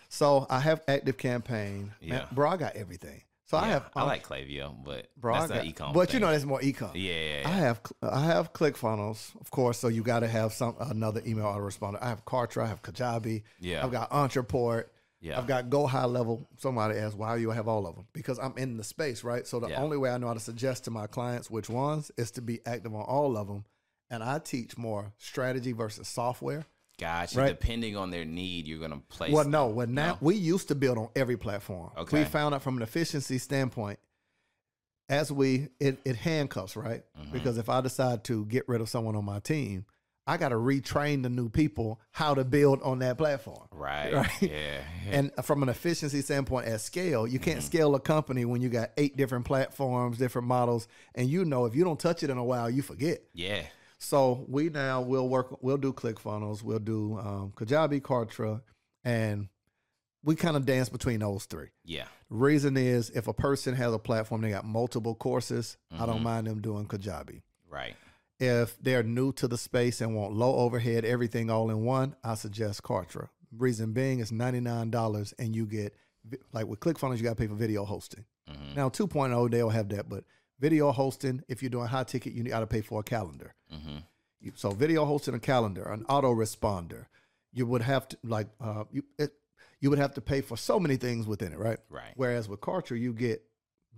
So I have ActiveCampaign. Man, Yeah. bro, I got everything. So I have I um, like Klaviyo, but bro, that's I got, e-com. but you know that's more ecom. yeah, yeah, yeah. I have I have ClickFunnels, of course. So you got to have some another email autoresponder. I have Kartra, I have Kajabi, Yeah. I've got Entreport, Yeah. I've got GoHighLevel. Somebody asked why you have all of them because I'm in the space, right? So the Yeah. only way I know how to suggest to my clients which ones is to be active on all of them, and I teach more strategy versus software. Gotcha. Right. Depending on their need, you're gonna place. Well, no, well now No. we used to build on every platform. Okay. We found out from an efficiency standpoint, as we it, it handcuffs, right? Mm-hmm. Because if I decide to get rid of someone on my team, I got to retrain the new people how to build on that platform. Right. Right. Yeah. yeah. And from an efficiency standpoint at scale, you Mm-hmm. can't scale a company when you got eight different platforms, different models, and you know if you don't touch it in a while, you forget. yeah. So we now will work. We'll do ClickFunnels. We'll do um, Kajabi, Kartra, and we kind of dance between those three. Yeah. Reason is if a person has a platform, they got multiple courses. I Mm-hmm. don't mind them doing Kajabi. Right. If they're new to the space and want low overhead, everything all in one, I suggest Kartra. Reason being, it's ninety nine dollars, and you get like with ClickFunnels, you got to pay for video hosting. Mhm. Now 2.0, they'll have that, but video hosting, if you're doing high ticket, you got to pay for a calendar. Mhm. You- So video hosting a calendar, an autoresponder, you would have to like uh, you it, you would have to pay for so many things within it, right? Right. Whereas with Kartra, you get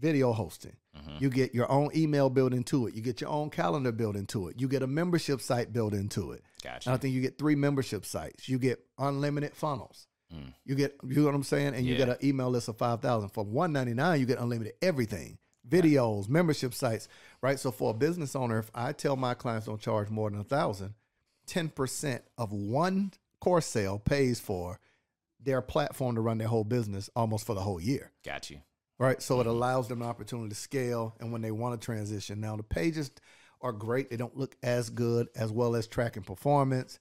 video hosting, Mhm. you get your own email built into it, you get your own calendar built into it, you get a membership site built into it. Gotcha. And I think you get three membership sites, you get unlimited funnels. Mm. You get, you know what I'm saying, and you get an email list of five thousand for one ninety nine. You get unlimited everything, videos, membership sites, right? So for a business owner, if I tell my clients don't charge more than a thousand, ten percent of one course sale pays for their platform to run their whole business almost for the whole year, Got you. Right? So it allows them an opportunity to scale, and when they want to transition, now the pages are great. They don't look as good as well as tracking performance.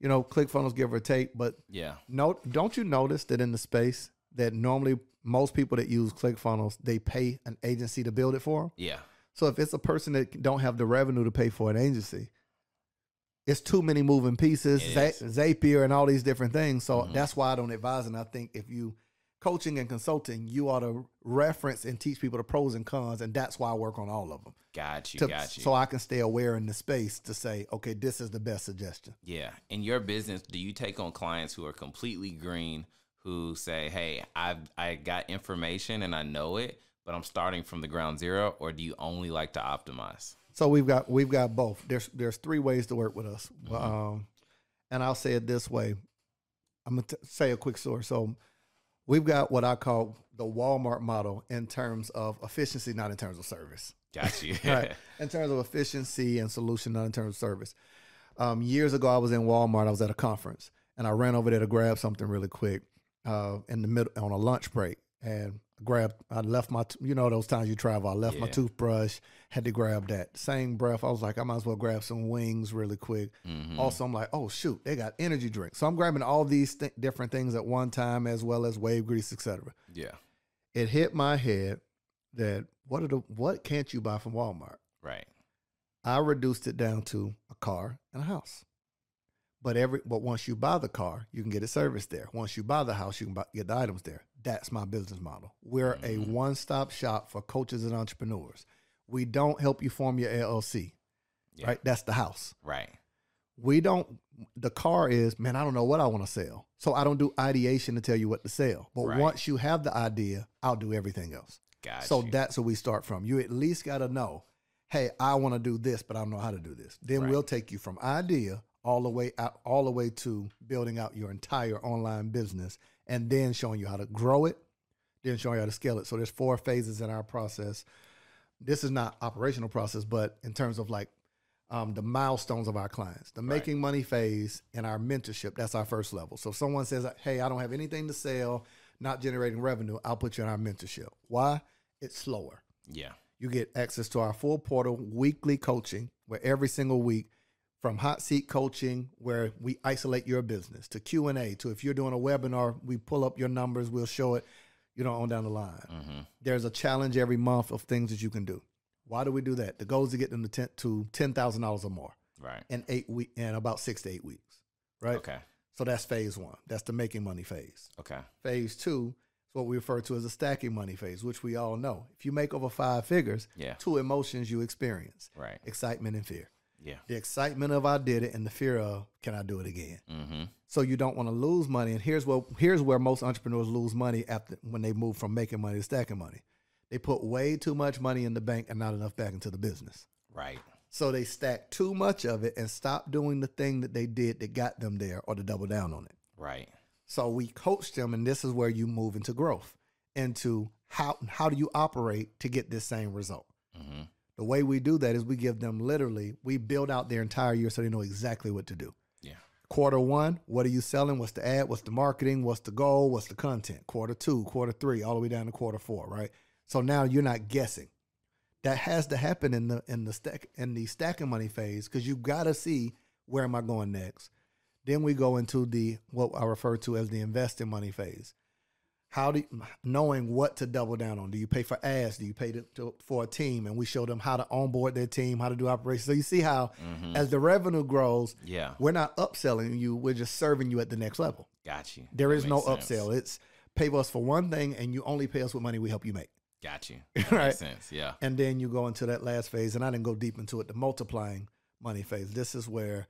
You know, ClickFunnels give or take, but Yeah. Note, don't you notice that in the space that normally most people that use ClickFunnels they pay an agency to build it for them. Yeah. So if it's a person that don't have the revenue to pay for an agency, it's too many moving pieces, Zapier and all these different things. So Mhm. that's why I don't advise. And I think if you coaching and consulting, you ought to reference and teach people the pros and cons, and that's why I work on all of them. Got you. To- got you. So I can stay aware in the space to say, okay, this is the best suggestion. Yeah. In your business, do you take on clients who are completely green who say, "Hey, I've I got information and I know it, but I'm starting from the ground zero," or do you only like to optimize? So we've got we've got both. There's there's three ways to work with us, um, and I'll say it this way. I'm gonna t- say a quick story. So we've got what I call the Walmart model in terms of efficiency, not in terms of service. Got you. Right. in terms of efficiency and solution, not in terms of service. Um, years ago, I was in Walmart. I was at a conference, and I ran over there to grab something really quick uh, in the middle on a lunch break, and grabbed. I left my, you know, those times you travel. I left my toothbrush. Had to grab that. Same breath, I was like, I might as well grab some wings really quick. Mhm. Also, I'm like, oh shoot, they got energy drinks. So I'm grabbing all these th- different things at one time, as well as wave grease, etc. Yeah. It hit my head that what are the what can't you buy from Walmart? Right. I reduced it down to a car and a house. But every but once you buy the car, you can get it serviced there. Once you buy the house, you can buy, get the items there. That's my business model. We're a Mhm. one-stop shop for coaches and entrepreneurs. We don't help you form your LLC, Yeah. right? That's the house. Right. We don't. The car is man. I don't know what I want to sell, so I don't do ideation to tell you what to sell. But Right. once you have the idea, I'll do everything else. Got So you. that's where we start from. You at least got to know, hey, I want to do this, but I don't know how to do this. Then Right. we'll take you from idea all the way out, all the way to building out your entire online business, and then showing you how to grow it, then showing you how to scale it. So there's four phases in our process. This is not operational process, but in terms of like um, the milestones of our clients, the Right. making money phase and our mentorship. That's our first level. So if someone says, "Hey, I don't have anything to sell," not generating revenue, I'll put you in our mentorship. Why? It's slower. Yeah. You get access to our full portal weekly coaching, where every single week, from hot seat coaching, where we isolate your business, to Q and A, to if you're doing a webinar, we pull up your numbers, we'll show it, you know, on down the line. Mm-hmm. There's a challenge every month of things that you can do. Why do we do that? The goal is to get them to ten to ten thousand dollars or more Right. in eight week in about six to eight weeks. Right. Okay. So that's phase one. That's the making money phase. Okay. Phase two is what we refer to as the stacking money phase, which we all know. If you make over five figures, Yeah. two emotions you experience Right. excitement and fear. Yeah. The excitement of I did it and the fear of can I do it again? Mm-hmm. So you don't want to lose money. And here's what here's where most entrepreneurs lose money after when they move from making money to stacking money. They put way too much money in the bank and not enough back into the business. Right. So they stack too much of it and stop doing the thing that they did that got them there or to double down on it. Right. So we coach them, and this is where you move into growth, into how how do you operate to get this same result. Mm-hmm. The way we do that is we give them literally we build out their entire year so they know exactly what to do. Yeah. Quarter one, what are you selling? What's the ad? What's the marketing? What's the goal? What's the content? Quarter two, quarter three, all the way down to quarter four, right? So now you're not guessing. That has to happen in the in the stack in the stacking money phase because you've got to see where am I going next. Then we go into the what I refer to as the investing money phase. How do you, knowing what to double down on? Do you pay for ads? Do you pay to, to, for a team? And we show them how to onboard their team, how to do operations. So you see how Mm-hmm. as the revenue grows, Yeah. we're not upselling you. We're just serving you at the next level. Got you. There That is no sense. upsell. It's pay us for one thing, and you only pay us with money we help you make. Got you. That Right. Makes sense. Yeah. And then you go into that last phase, and I didn't go deep into it. The multiplying money phase. This is where,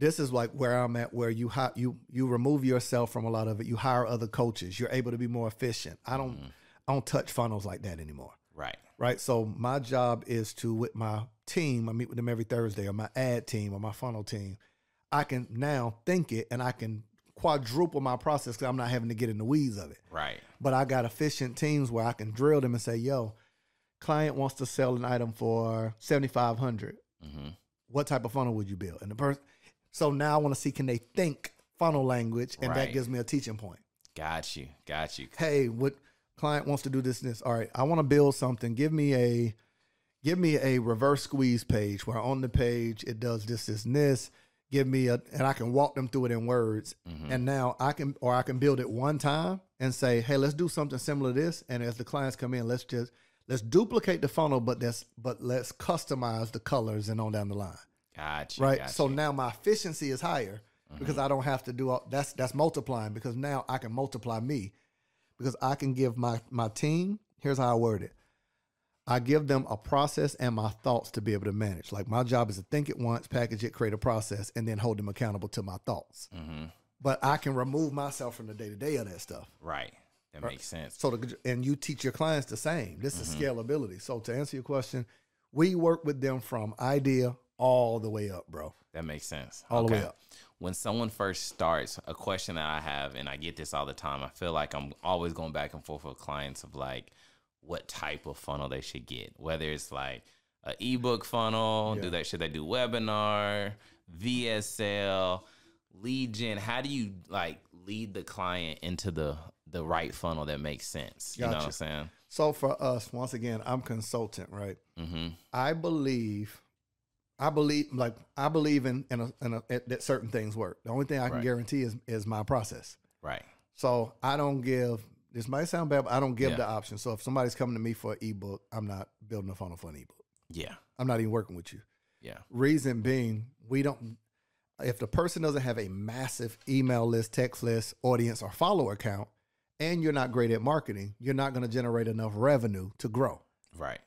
this is like where I'm at, where you hi- you you remove yourself from a lot of it. You hire other coaches. You're able to be more efficient. I don't Mm-hmm. I don't touch funnels like that anymore. Right. Right. So my job is to with my team. I meet with them every Thursday, or my ad team, or my funnel team. I can now think it, and I can quadruple my process because I'm not having to get in the weeds of it. Right. But I got efficient teams where I can drill them and say, "Yo, client wants to sell an item for seventy five hundred. Mm-hmm. What type of funnel would you build?" And the person, so now I want to see can they think funnel language, and Right. that gives me a teaching point. Got you. Got you. Hey, what client wants to do this and this? All right, I want to build something. Give me a give me a reverse squeeze page where on the page it does this, this, and this. Give me a, and I can walk them through it in words. Mhm. And now I can, or I can build it one time and say, hey, let's do something similar to this. And as the clients come in, let's just let's duplicate the funnel, but let's but let's customize the colors and on down the line. Got you. Right. Got so now my efficiency is higher because I don't have to do all that's that's multiplying because now I can multiply me because I can give my my team, here's how I word it. I give them a process and my thoughts to be able to manage. Like my job is to think it once, package it, create a process, and then hold them accountable to my thoughts. Mm-hmm. But I can remove myself from the day to day of that stuff. Right. That makes sense. So the, and you teach your clients the same. This is Mm-hmm. scalability. So to answer your question, we work with them from idea all the way up, bro. That makes sense. All the way up. When someone first starts, a question that I have, and I get this all the time, I feel like I'm always going back and forth with clients of like what type of funnel they should get. Whether it's like an ebook funnel, Yeah. do they should they do webinar, VSL, lead gen? How do you like lead the client into the the right funnel that makes sense? You know what I'm saying? So for us, once again, I'm consultant, right? Mm-hmm. I believe, I believe, like I believe in in, a, in a, that certain things work. The only thing I can Right. guarantee is is my process. Right. So I don't give. This might sound bad, but I don't give Yeah. the option. So if somebody's coming to me for an ebook, I'm not building a funnel for an ebook. Yeah. I'm not even working with you. Yeah. Reason being, we don't. If the person doesn't have a massive email list, text list, audience, or follower count, and you're not great at marketing, you're not going to generate enough revenue to grow. Right.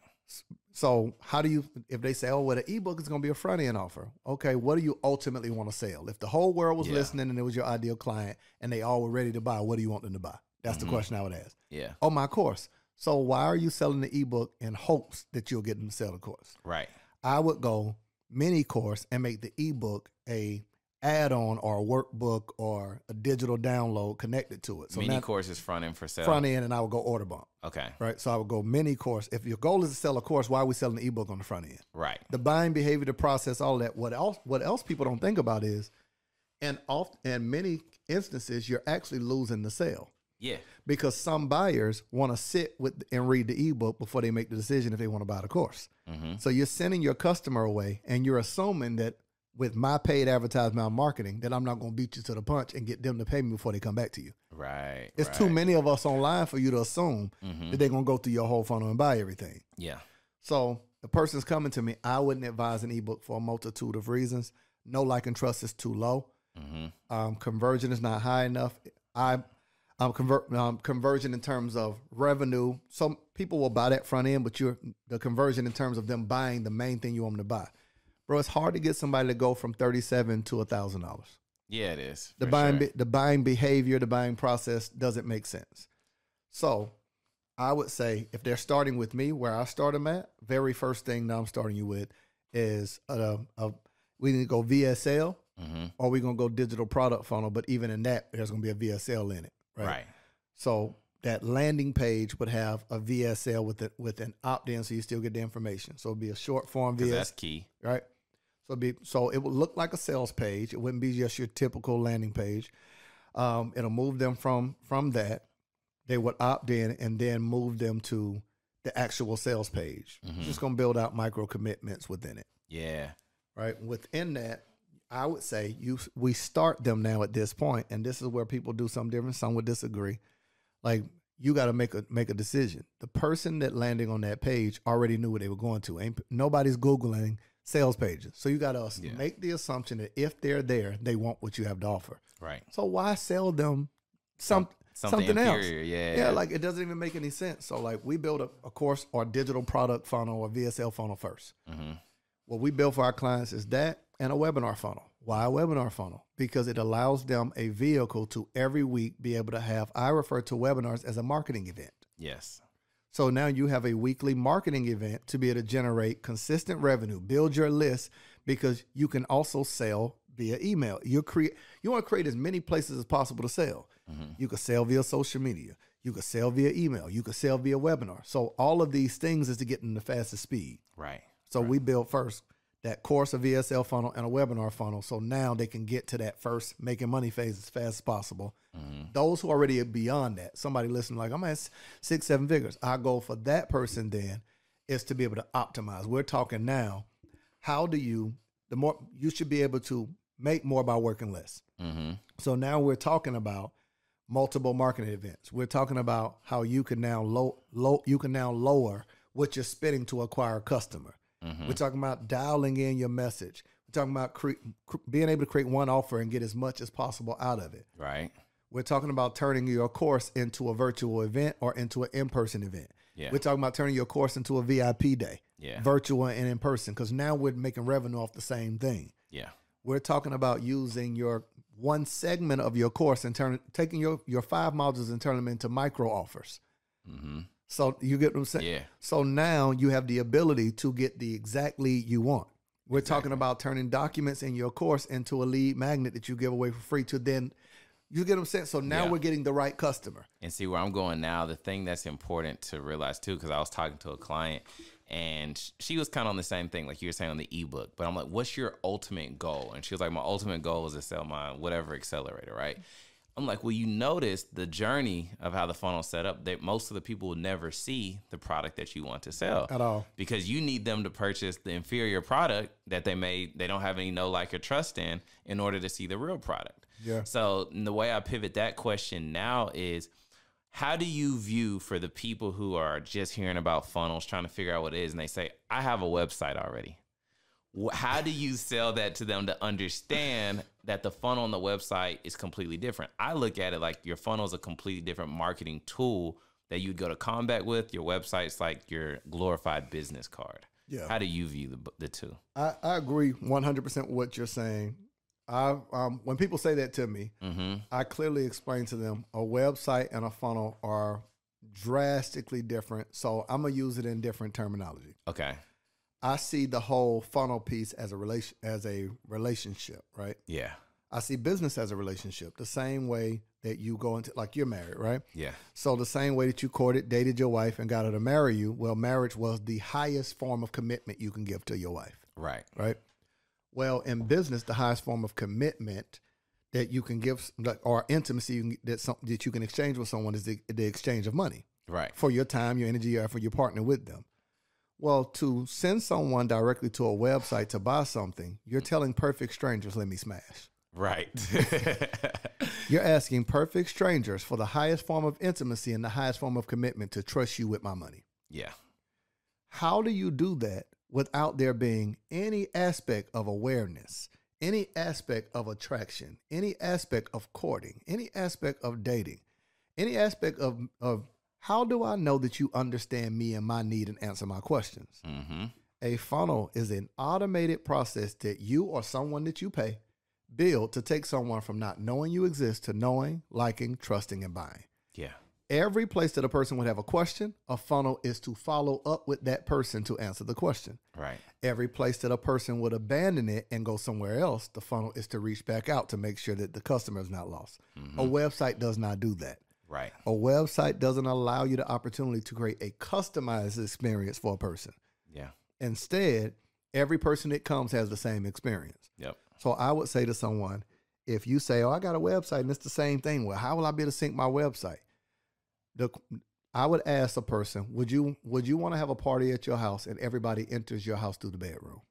So how do you if they say, oh, well, the ebook is going to be a front end offer? Okay, what do you ultimately want to sell? If the whole world was Yeah. listening and it was your ideal client and they all were ready to buy, what do you want them to buy? That's Mhm. the question I would ask. Yeah. Oh, my course. So why are you selling the ebook in hopes that you'll get them to sell the course? Right. I would go mini course and make the ebook a add-on or a workbook or a digital download connected to it. So Mini now course is front end for sale. front end and I would go order bump. Okay. Right. So I would go mini course. If your goal is to sell a course, why are we selling the ebook on the front end? Right. The buying behavior, the process, all that. What else what else people don't think about is and oft in many instances you're actually losing the sale. Yeah. because some buyers want to sit with and read the ebook before they make the decision if they want to buy the course. Mm-hmm. So you're sending your customer away, and you're assuming that with my paid advertisement marketing, that I'm not going to beat you to the punch and get them to pay me before they come back to you. Right. It's right. too many of us online for you to assume Mhm. that they're going to go through your whole funnel and buy everything. Yeah. So the person's coming to me. I wouldn't advise an ebook for a multitude of reasons. Know like and trust is too low. Mm-hmm. Um, conversion is not high enough. I'm convert um, conversion in terms of revenue. Some people will buy that front end, but you're the conversion in terms of them buying the main thing you want them to buy. Bro, it's hard to get somebody to go from thirty seven to a thousand dollars. Yeah, it is. The buying sure. the buying behavior, the buying process doesn't make sense. So I would say if they're starting with me where I start them at, very first thing that I'm starting you with is a, a we need to go VSL Mhm. or we're gonna go digital product funnel. But even in that, there's gonna be a VSL in it, right? Right. So that landing page would have a VSL with it with an opt in, so you still get the information. So it'd be a short form VSL that's key. right? So be so it would look like a sales page. It wouldn't be just your typical landing page. Um, it'll move them from from that. They would opt in and then move them to the actual sales page. Mhm. Just gonna build out micro commitments within it, Yeah. right? Within that, I would say you we start them now at this point, and this is where people do something different. Some would disagree. Like you got to make a make a decision. The person that landing on that page already knew what they were going to. Ain't nobody's googling sales pages, so you got to Yeah. make the assumption that if they're there, they want what you have to offer. Right. So why sell them some Something, something, else? Yeah. Yeah, like it doesn't even make any sense. So like we build a, a course or digital product funnel or VSL funnel first. hmm What we build for our clients is that and a webinar funnel. Why a webinar funnel? Because it allows them a vehicle to every week be able to have, I refer to webinars as a marketing event. Yes. So now you have a weekly marketing event to be able to generate consistent revenue, build your list because you can also sell via email. You create you want to create as many places as possible to sell. Mhm. You could sell via social media. You could sell via email. You could sell via webinar. So all of these things is to get in the fastest speed. Right. So we build first that course, a VSL funnel, and a webinar funnel. So now they can get to that first making money phase as fast as possible. Mhm. Those who already are already beyond that, somebody listening like I'm at six, seven figures. Our goal for that person then is to be able to optimize. We're talking now. How do you the more you should be able to make more by working less. hmm So now we're talking about multiple marketing events. We're talking about how you can now low, low you can now lower what you're spending to acquire a customer. Hmm We're talking about dialing in your message. We're talking about cre- cr- being able to create one offer and get as much as possible out of it. Right. We're talking about turning your course into a virtual event or into an in-person event. Yeah. We're talking about turning your course into a VIP day, Yeah. virtual and in person, because now we're making revenue off the same thing. Yeah. We're talking about using your one segment of your course and turning taking your your five modules and turning them into micro offers. hmm So you get what I'm saying? Yeah. So now you have the ability to get the exact lead you want. We're talking about turning documents in your course into a lead magnet that you give away for free to then you get what I'm saying? So now Yeah. we're getting the right customer. And see where I'm going now. The thing that's important to realize too, because I was talking to a client and she was kind of on the same thing, like you were saying on the ebook. But I'm like, what's your ultimate goal? And she was like, my ultimate goal is to sell my whatever accelerator, right? I'm like, well, you notice the journey of how the funnel's set up that most of the people will never see the product that you want to sell At all. because you need them to purchase the inferior product that they may they don't have any know like or trust in in order to see the real product. Yeah. So the way I pivot that question now is how do you view for the people who are just hearing about funnels trying to figure out what it is and they say I have a website already. How do you sell that to them to understand that the funnel on the website is completely different? I look at it like your funnel is a completely different marketing tool that you'd go to combat with. Your website's like your glorified business card. Yeah. How do you view the, the two? I, I agree 100% with what you're saying. I um, when people say that to me, Mm-hmm. I clearly explain to them a website and a funnel are drastically different. So I'm gonna use it in different terminology. Okay. I see the whole funnel piece as a relation as a relationship, right? Yeah. I see business as a relationship, the same way that you go into like you're married, right? Yeah. So the same way that you courted, dated your wife, and got her to marry you, well, marriage was the highest form of commitment you can give to your wife, Right. right? Well, in business, the highest form of commitment that you can give, or intimacy you can, that some, that you can exchange with someone is the, the exchange of money Right. for your time, your energy, or for your partner with them. Well, to send someone directly to a website to buy something, you're telling perfect strangers, "Let me smash." Right. You're asking perfect strangers for the highest form of intimacy and the highest form of commitment to trust you with my money. yeah. How do you do that without there being any aspect of awareness, any aspect of attraction, any aspect of courting, any aspect of dating, any aspect of, of how do I know that you understand me and my need and answer my questions? Mm-hmm. A funnel is an automated process that you or someone that you pay build to take someone from not knowing you exist to knowing, liking, trusting, and buying. Yeah. Every place that a person would have a question, a funnel is to follow up with that person to answer the question. Right. Every place that a person would abandon it and go somewhere else, the funnel is to reach back out to make sure that the customer is not lost. Mm-hmm. A website does not do that. Right. A website doesn't allow you the opportunity to create a customized experience for a person. Yeah. Instead, every person that comes has the same experience. Yep. So I would say to someone, if you say, "Oh, I got a website and it's the same thing," well, how will I be able to sync my website? The I would ask a person, "Would you would you want to have a party at your house and everybody enters your house through the bedroom?"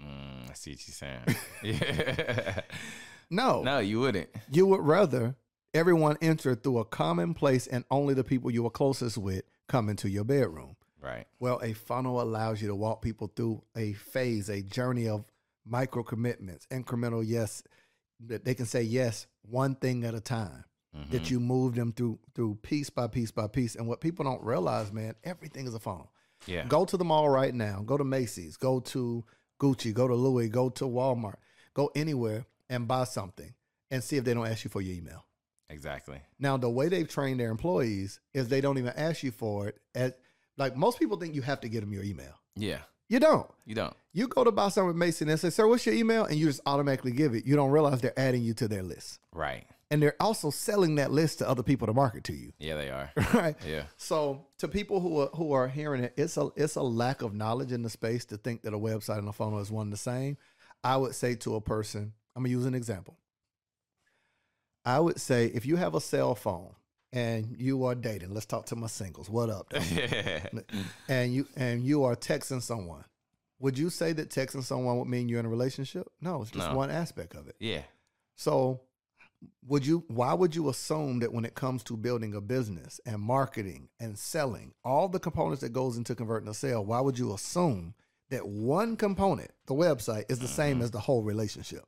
Mm, I see what you're saying. yeah. No, No, you wouldn't. you would rather everyone enter through a common place and only the people you are closest with come into your bedroom. Right. Well, a funnel allows you to walk people through a phase, a journey of micro commitments, incremental yes, that they can say yes one thing at a time. Mm-hmm. That you move them through through piece by piece by piece. And what people don't realize, man, everything is a funnel. Yeah. Go to the mall right now. Go to Macy's. Go to Gucci. Go to Louis. Go to Walmart. Go anywhere and buy something and see if they don't ask you for your email. Exactly. Now, the way they've trained their employees is they don't even ask you for it. At, like most people think you have to get them your email. Yeah. You don't. You don't. You go to buy something with Mason and say, "Sir, what's your email?" and you just automatically give it. You don't realize they're adding you to their list, Right. and they're also selling that list to other people to market to you. Yeah, they are. Right. Yeah. So, to people who are who are hearing it, it's a it's a lack of knowledge in the space to think that a website and a funnel is one and the same. I would say to a person, I'm gonna use an example. I would say if you have a cell phone and you are dating, let's talk to my singles. What up? and you and you are texting someone. Would you say that texting someone would mean you're in a relationship? No, it's just No. one aspect of it. yeah. So, would you? Why would you assume that when it comes to building a business and marketing and selling, all the components that goes into converting a sale, why would you assume that one component, the website, is the same mm-hmm. as the whole relationship?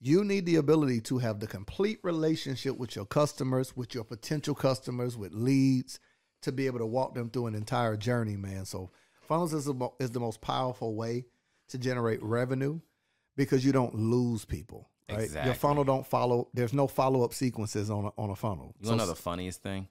You need the ability to have the complete relationship with your customers, with your potential customers, with leads, to be able to walk them through an entire journey, man. So, funnels is the, is the most powerful way to generate revenue because you don't lose people. Right? Your funnel don't follow. There's no follow up sequences on a, on a funnel. You wanna know the funniest thing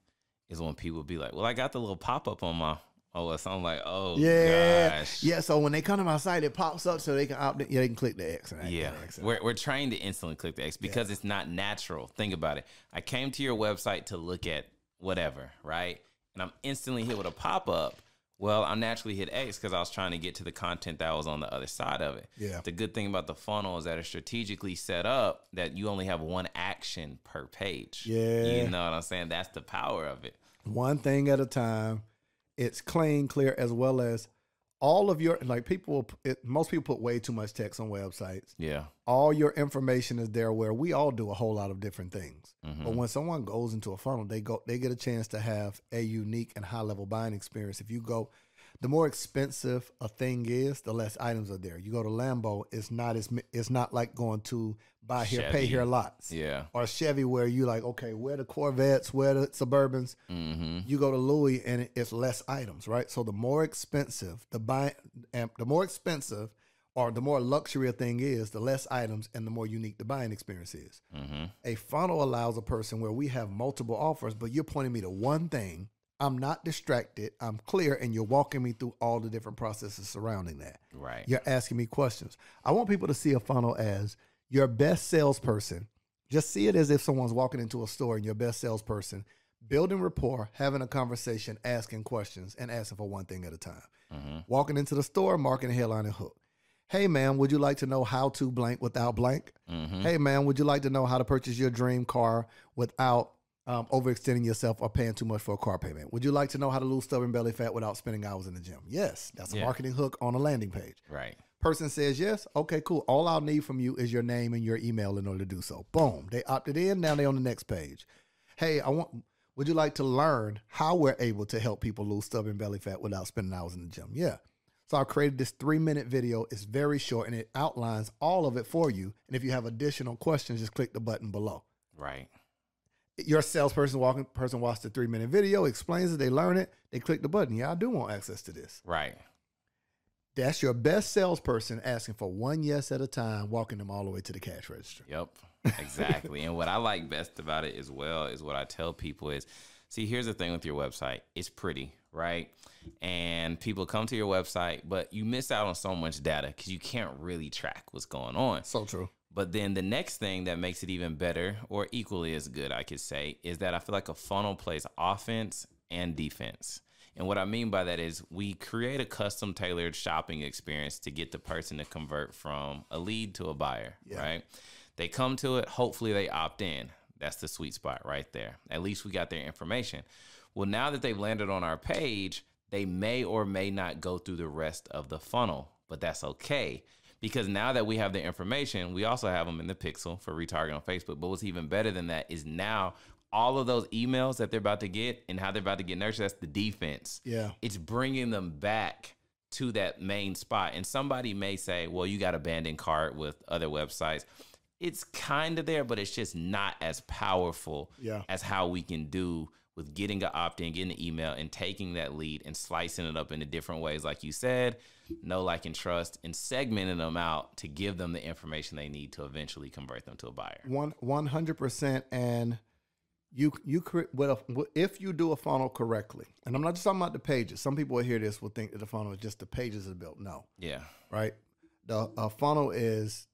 is when people be like, "Well, I got the little pop up on my OS." I'm like, "Oh yeah, gosh, yeah. So when they come to my site, it pops up so they can opt. In, yeah, they can click the X. and Yeah, X. we're, we're trained to instantly click the X because it's not natural. Think about it. I came to your website to look at whatever, right? And I'm instantly hit with a pop up. Well, I naturally hit X because I was trying to get to the content that was on the other side of it. Yeah. The good thing about the funnel is that it's strategically set up that you only have one action per page. Yeah. You know what I'm saying? That's the power of it. one thing at a time. It's clean, clear, as well as all of your like people. It, most people put way too much text on websites. Yeah. all your information is there where we all do a whole lot of different things. Mm-hmm. But when someone goes into a funnel, they go they get a chance to have a unique and high level buying experience. If you go the more expensive a thing is, the less items are there. You go to Lambo, it's not as it's not like going to buy here, pay here lots. Yeah. Or Chevy where you like, okay, where the Corvettes, where the Suburbans, Mm-hmm. you go to Louis and it's less items, right? So the more expensive the buy, and the more expensive or the more luxury a thing is, the less items and the more unique the buying experience is. Mm-hmm. A funnel allows a person where we have multiple offers, but you're pointing me to one thing. I'm not distracted. I'm clear, and you're walking me through all the different processes surrounding that. Right. You're asking me questions. I want people to see a funnel as your best salesperson. Just see it as if someone's walking into a store and your best salesperson, building rapport, having a conversation, asking questions, and asking for one thing at a time. Mm-hmm. Walking into the store, marking a headline and hook. Hey man, would you like to know how to blank without blank? Mm-hmm. Hey man, would you like to know how to purchase your dream car without um, overextending yourself or paying too much for a car payment? Would you like to know how to lose stubborn belly fat without spending hours in the gym? Yes, that's a Yeah. marketing hook on a landing page. Right. Person says yes. Okay, cool. All I'll need from you is your name and your email in order to do so. Boom. They opted in. Now they're on the next page. Hey, I want. Would you like to learn how we're able to help people lose stubborn belly fat without spending hours in the gym? Yeah. So I created this three minute video. It's very short and it outlines all of it for you. And if you have additional questions, just click the button below. Right. Your salesperson walking person watched the three minute video, explains it, they learn it, they click the button. Yeah, I do want access to this. Right. That's your best salesperson asking for one yes at a time, walking them all the way to the cash register. Yep. Exactly. and what I like best about it as well is what I tell people is see, here's the thing with your website. It's pretty, right? And people come to your website, but you miss out on so much data because you can't really track what's going on. So true. But then the next thing that makes it even better or equally as good, I could say, is that I feel like a funnel plays offense and defense. And what I mean by that is we create a custom tailored shopping experience to get the person to convert from a lead to a buyer, Yeah. right? They come to it, hopefully they opt in. That's the sweet spot right there. At least we got their information. Well, now that they've landed on our page, they may or may not go through the rest of the funnel, but that's okay because now that we have the information, we also have them in the pixel for retargeting on Facebook. But what's even better than that is now all of those emails that they're about to get and how they're about to get nurtured, that's the defense. Yeah. It's bringing them back to that main spot. And somebody may say, well, you got abandoned cart with other websites. It's kind of there, but it's just not as powerful Yeah. as how we can do with getting an opt in, getting an email, and taking that lead and slicing it up into different ways, like you said, know, like, and trust, and segmenting them out to give them the information they need to eventually convert them to a buyer. One one hundred percent, and you you well if you do a funnel correctly, and I'm not just talking about the pages. Some people will hear this will think that the funnel is just the pages are built. No, Yeah. right? The a funnel is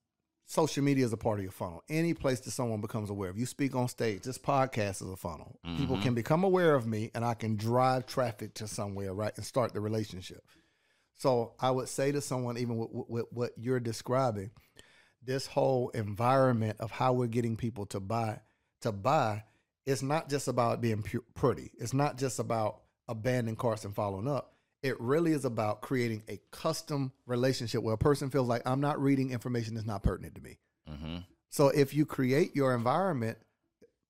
social media is a part of your funnel. Any place that someone becomes aware of. You speak on stage. This podcast is a funnel. People mm-hmm. can become aware of me, and I can drive traffic to somewhere, right, and start the relationship. So I would say to someone, even with, with, with what you're describing, this whole environment of how we're getting people to buy to buy it's not just about being pu- pretty it's not just about abandoning carts and following up it really is about creating a custom relationship where a person feels like i'm not reading information that's not pertinent to me Mm-hmm. so if you create your environment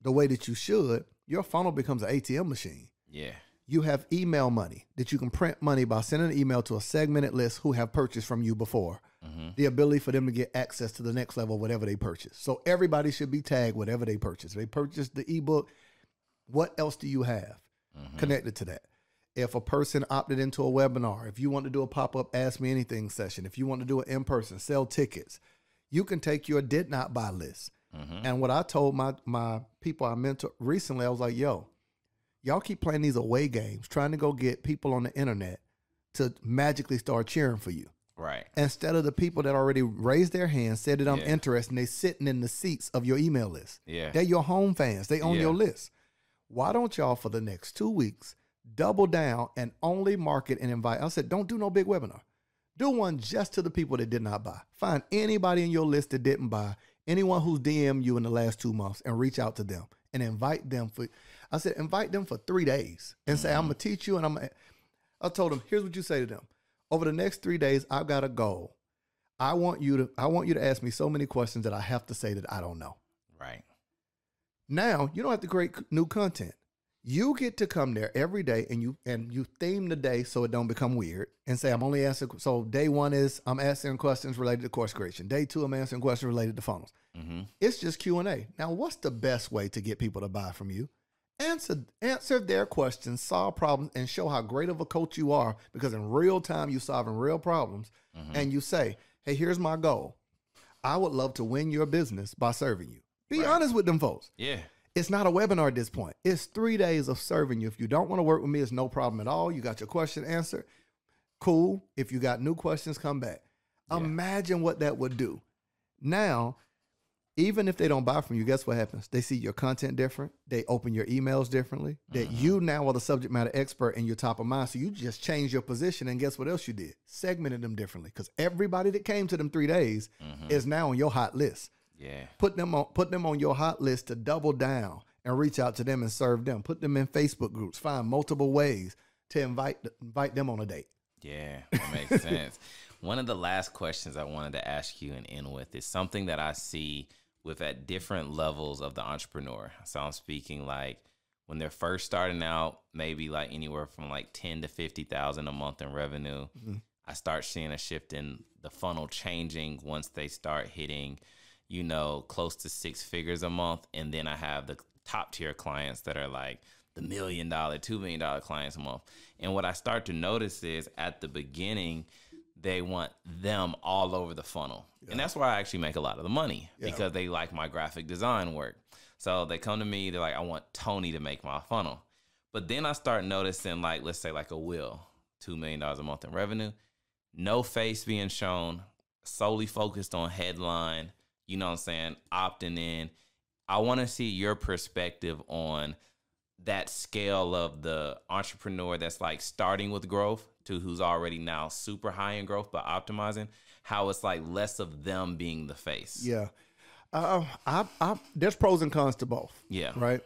the way that you should your funnel becomes an atm machine Yeah. You have email money that you can print money by sending an email to a segmented list who have purchased from you before. Mm-hmm. The ability for them to get access to the next level, whatever they purchase. So everybody should be tagged, whatever they purchase. They purchased the ebook. What else do you have Mm-hmm. connected to that? If a person opted into a webinar, if you want to do a pop up Ask Me Anything session, if you want to do an in person, sell tickets, you can take your did not buy list. Mm-hmm. And what I told my my people I mentor recently, I was like, yo, y'all keep playing these away games, trying to go get people on the internet to magically start cheering for you. Right. Instead of the people that already raised their hands, said that I'm Yeah. interested, and they sitting in the seats of your email list. Yeah. They're your home fans. They own Yeah. your list. Why don't y'all for the next two weeks double down and only market and invite? I said, don't do no big webinar. Do one just to the people that did not buy. Find anybody in your list that didn't buy, anyone who's DM you in the last two months, and reach out to them and invite them for. I said, invite them for three days and say, I'm gonna teach you, and I'm. I told them, here's what you say to them. Over the next three days, I've got a goal. I want you to. I want you to ask me so many questions that I have to say that I don't know. Right. Now you don't have to create new content. You get to come there every day and you and you theme the day so it don't become weird and say I'm only asking. So day one is I'm asking questions related to course creation. Day two I'm answering questions related to funnels. Mm-hmm. It's just Q and A. Now what's the best way to get people to buy from you? Answer answer their questions, solve problems, and show how great of a coach you are because in real time you're solving real problems. Mm-hmm. And you say, hey, here's my goal. I would love to win your business by serving you. Be Right. honest with them folks. Yeah. It's not a webinar at this point. It's three days of serving you. If you don't want to work with me, it's no problem at all. You got your question answered. Cool. If you got new questions, come back. Yeah. Imagine what that would do. Now, even if they don't buy from you, guess what happens? They see your content different. They open your emails differently. That mm-hmm. you now are the subject matter expert and you're top of mind. So you just change your position. And guess what else you did? Segmented them differently. Because everybody that came to them three days mm-hmm. is now on your hot list. Yeah. Put them on put them on your hot list to double down and reach out to them and serve them. Put them in Facebook groups. Find multiple ways to invite invite them on a date. Yeah, that makes sense. One of the last questions I wanted to ask you and end with is something that I see with at different levels of the entrepreneur. So I'm speaking like when they're first starting out, maybe like anywhere from like ten to fifty thousand a month in revenue. Mm-hmm. I start seeing a shift in the funnel changing once they start hitting, you know, close to six figures a month. And then I have the top tier clients that are like the million dollar, two million dollar clients a month. And what I start to notice is at the beginning, they want them all over the funnel. And that's where I actually make a lot of the money because they like my graphic design work. So they come to me, they're like, I want Tony to make my funnel. But then I start noticing, like, let's say, like a will, $2 million a month in revenue, no face being shown, solely focused on headline, you know what I'm saying, opting in. I want to see your perspective on that scale of the entrepreneur that's like starting with growth to who's already now super high in growth but optimizing how it's like less of them being the face Yeah. Uh, I, I, there's pros and cons to both. yeah right?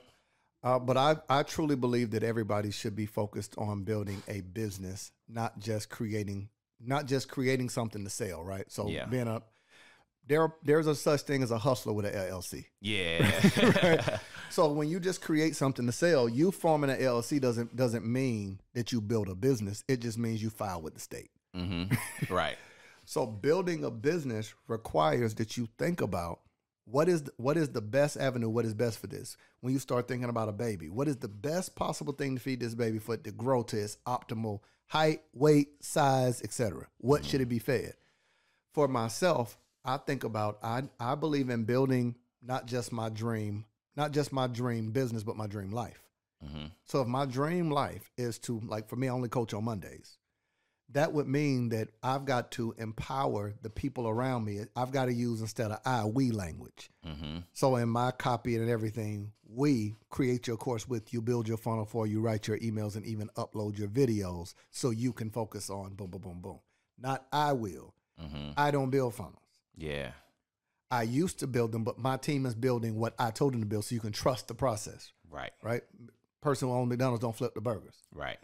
Uh, but I, I truly believe that everybody should be focused on building a business, not just creating, not just creating something to sell, right? So Yeah. being a there, there's a such thing as a hustler with an LLC. yeah So when you just create something to sell, you forming an LLC doesn't doesn't mean that you build a business. It just means you file with the state. hmm right So building a business requires that you think about what is the, what is the best avenue, what is best for this. When you start thinking about a baby, what is the best possible thing to feed this baby for it to grow to its optimal height, weight, size, etc. What should it be fed? For myself, I think about I I believe in building not just my dream, not just my dream business, but my dream life. hmm So if my dream life is to like for me, I only coach on Mondays. That would mean that I've got to empower the people around me. I've got to use instead of I, we language. hmm So in my copy and everything, we create your course with you, build your funnel for you, write your emails, and even upload your videos so you can focus on boom, boom, boom, boom. Not I will. hmm I don't build funnels. Yeah I used to build them, but my team is building what I told them to build so you can trust the process, right right? Person who owns McDonald's don't flip the burgers. right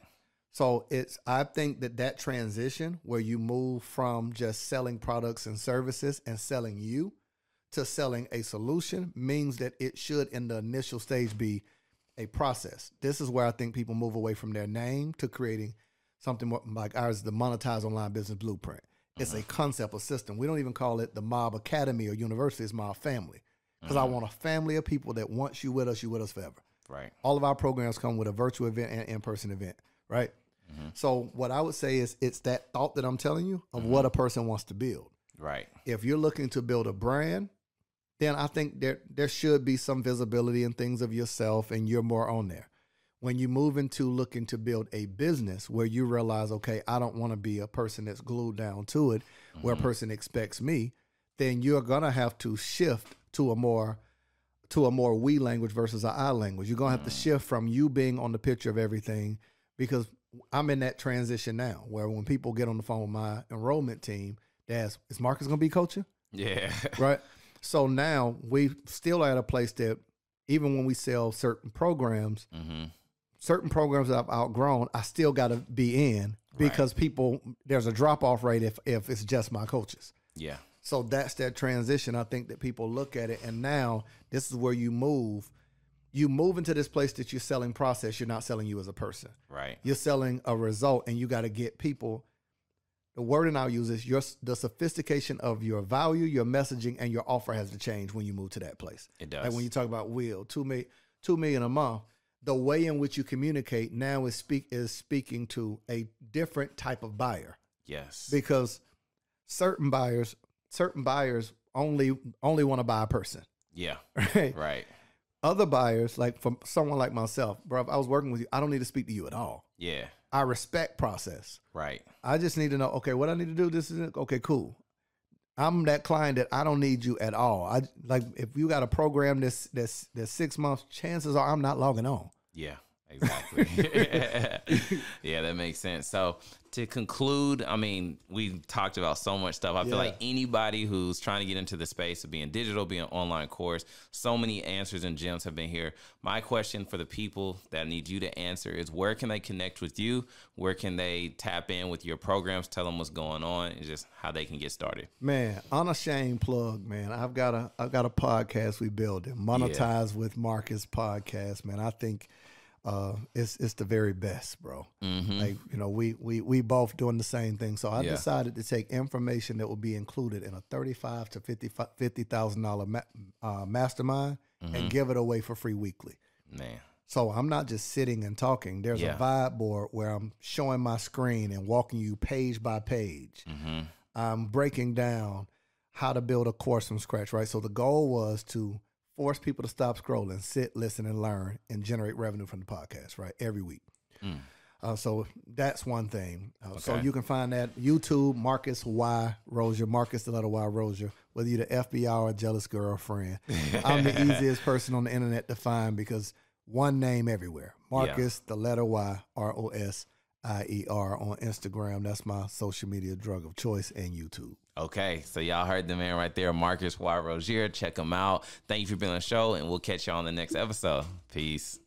So it's I think that that transition where you move from just selling products and services and selling you to selling a solution means that it should in the initial stage be a process. This is where I think people move away from their name to creating something more like ours, the monetize online business blueprint. It's a mm-hmm. concept, a system. We don't even call it the Mob Academy or University. It's Mob Family. Because I mm-hmm. want a family of people that once you with us, you with us forever. Right. All of our programs come with a virtual event and in-person event right? Mm-hmm. So what i would say is it's that thought that i'm telling you of what a person wants to build. Right. If you're looking to build a brand then i think there there should be some visibility in things of yourself and you're more on there when you move into looking to build a business where you realize okay i don't want to be a person that's glued down to it where a person expects me then you're gonna have to shift to a more to a more we language versus a I language. You're gonna have to shift from you being on the picture of everything because I'm in that transition now where when people get on the phone with my enrollment team, they ask, is Marcus gonna be coaching? yeah Right. so now we still at a place that even when we sell certain programs, hmm certain programs that I've outgrown, I still gotta be in because people there's a drop off rate if if it's just my coaches. yeah So that's that transition. I think that people look at it, and now this is where you move. You move into this place that you're selling process. You're not selling you as a person. right You're selling a result, and you got to get people. The wording I'll use is your the sophistication of your value, your messaging, and your offer has to change when you move to that place. it does Like when you talk about will two million, two million a month, the way in which you communicate now is speak is speaking to a different type of buyer. Yes. Because certain buyers certain buyers only only want to buy a person. Yeah. Right? Right. Other buyers like from someone like myself bro if i was working with you i don't need to speak to you at all. Yeah. I respect process. Right. I just need to know okay what i need to do this is okay cool I'm that client that I don't need you at all. I like if you got a program this this this six months, chances are I'm not logging on. Yeah, exactly. yeah, that makes sense. So to conclude, I mean, we talked about so much stuff. I feel like anybody who's trying to get into the space of being digital, being online course, so many answers and gems have been here. My question for the people that need you to answer is where can they connect with you? Where can they tap in with your programs? Tell them what's going on and just how they can get started. Man, unashamed plug, man. I've got a I've got a podcast we building. Monetize with Marcus podcast, man. I think uh it's it's the very best, bro. Like, you know, we we we both doing the same thing. So I Yeah. decided to take information that will be included in a 35 to 50 $50,000 ma- uh, mastermind and give it away for free weekly. Man. So I'm not just sitting and talking. There's Yeah. a vibe board where I'm showing my screen and walking you page by page. Mm-hmm. I'm breaking down how to build a course from scratch, right? So the goal was to force people to stop scrolling, sit, listen, and learn, and generate revenue from the podcast, right? Every week. Uh, so that's one thing. Uh, So Mm. You can find that YouTube, Marcus Y Rosier, Marcus the letter Y Rosier, whether you're the FBI or a jealous girlfriend. I'm the easiest person on the internet to find because one name everywhere. Marcus the letter Y R O S I E R on Instagram. That's my social media drug of choice and YouTube. Okay, so y'all heard the man right there, Marcus Y. Rosier. Check him out. Thank you for being on the show, and we'll catch y'all on the next episode. Peace.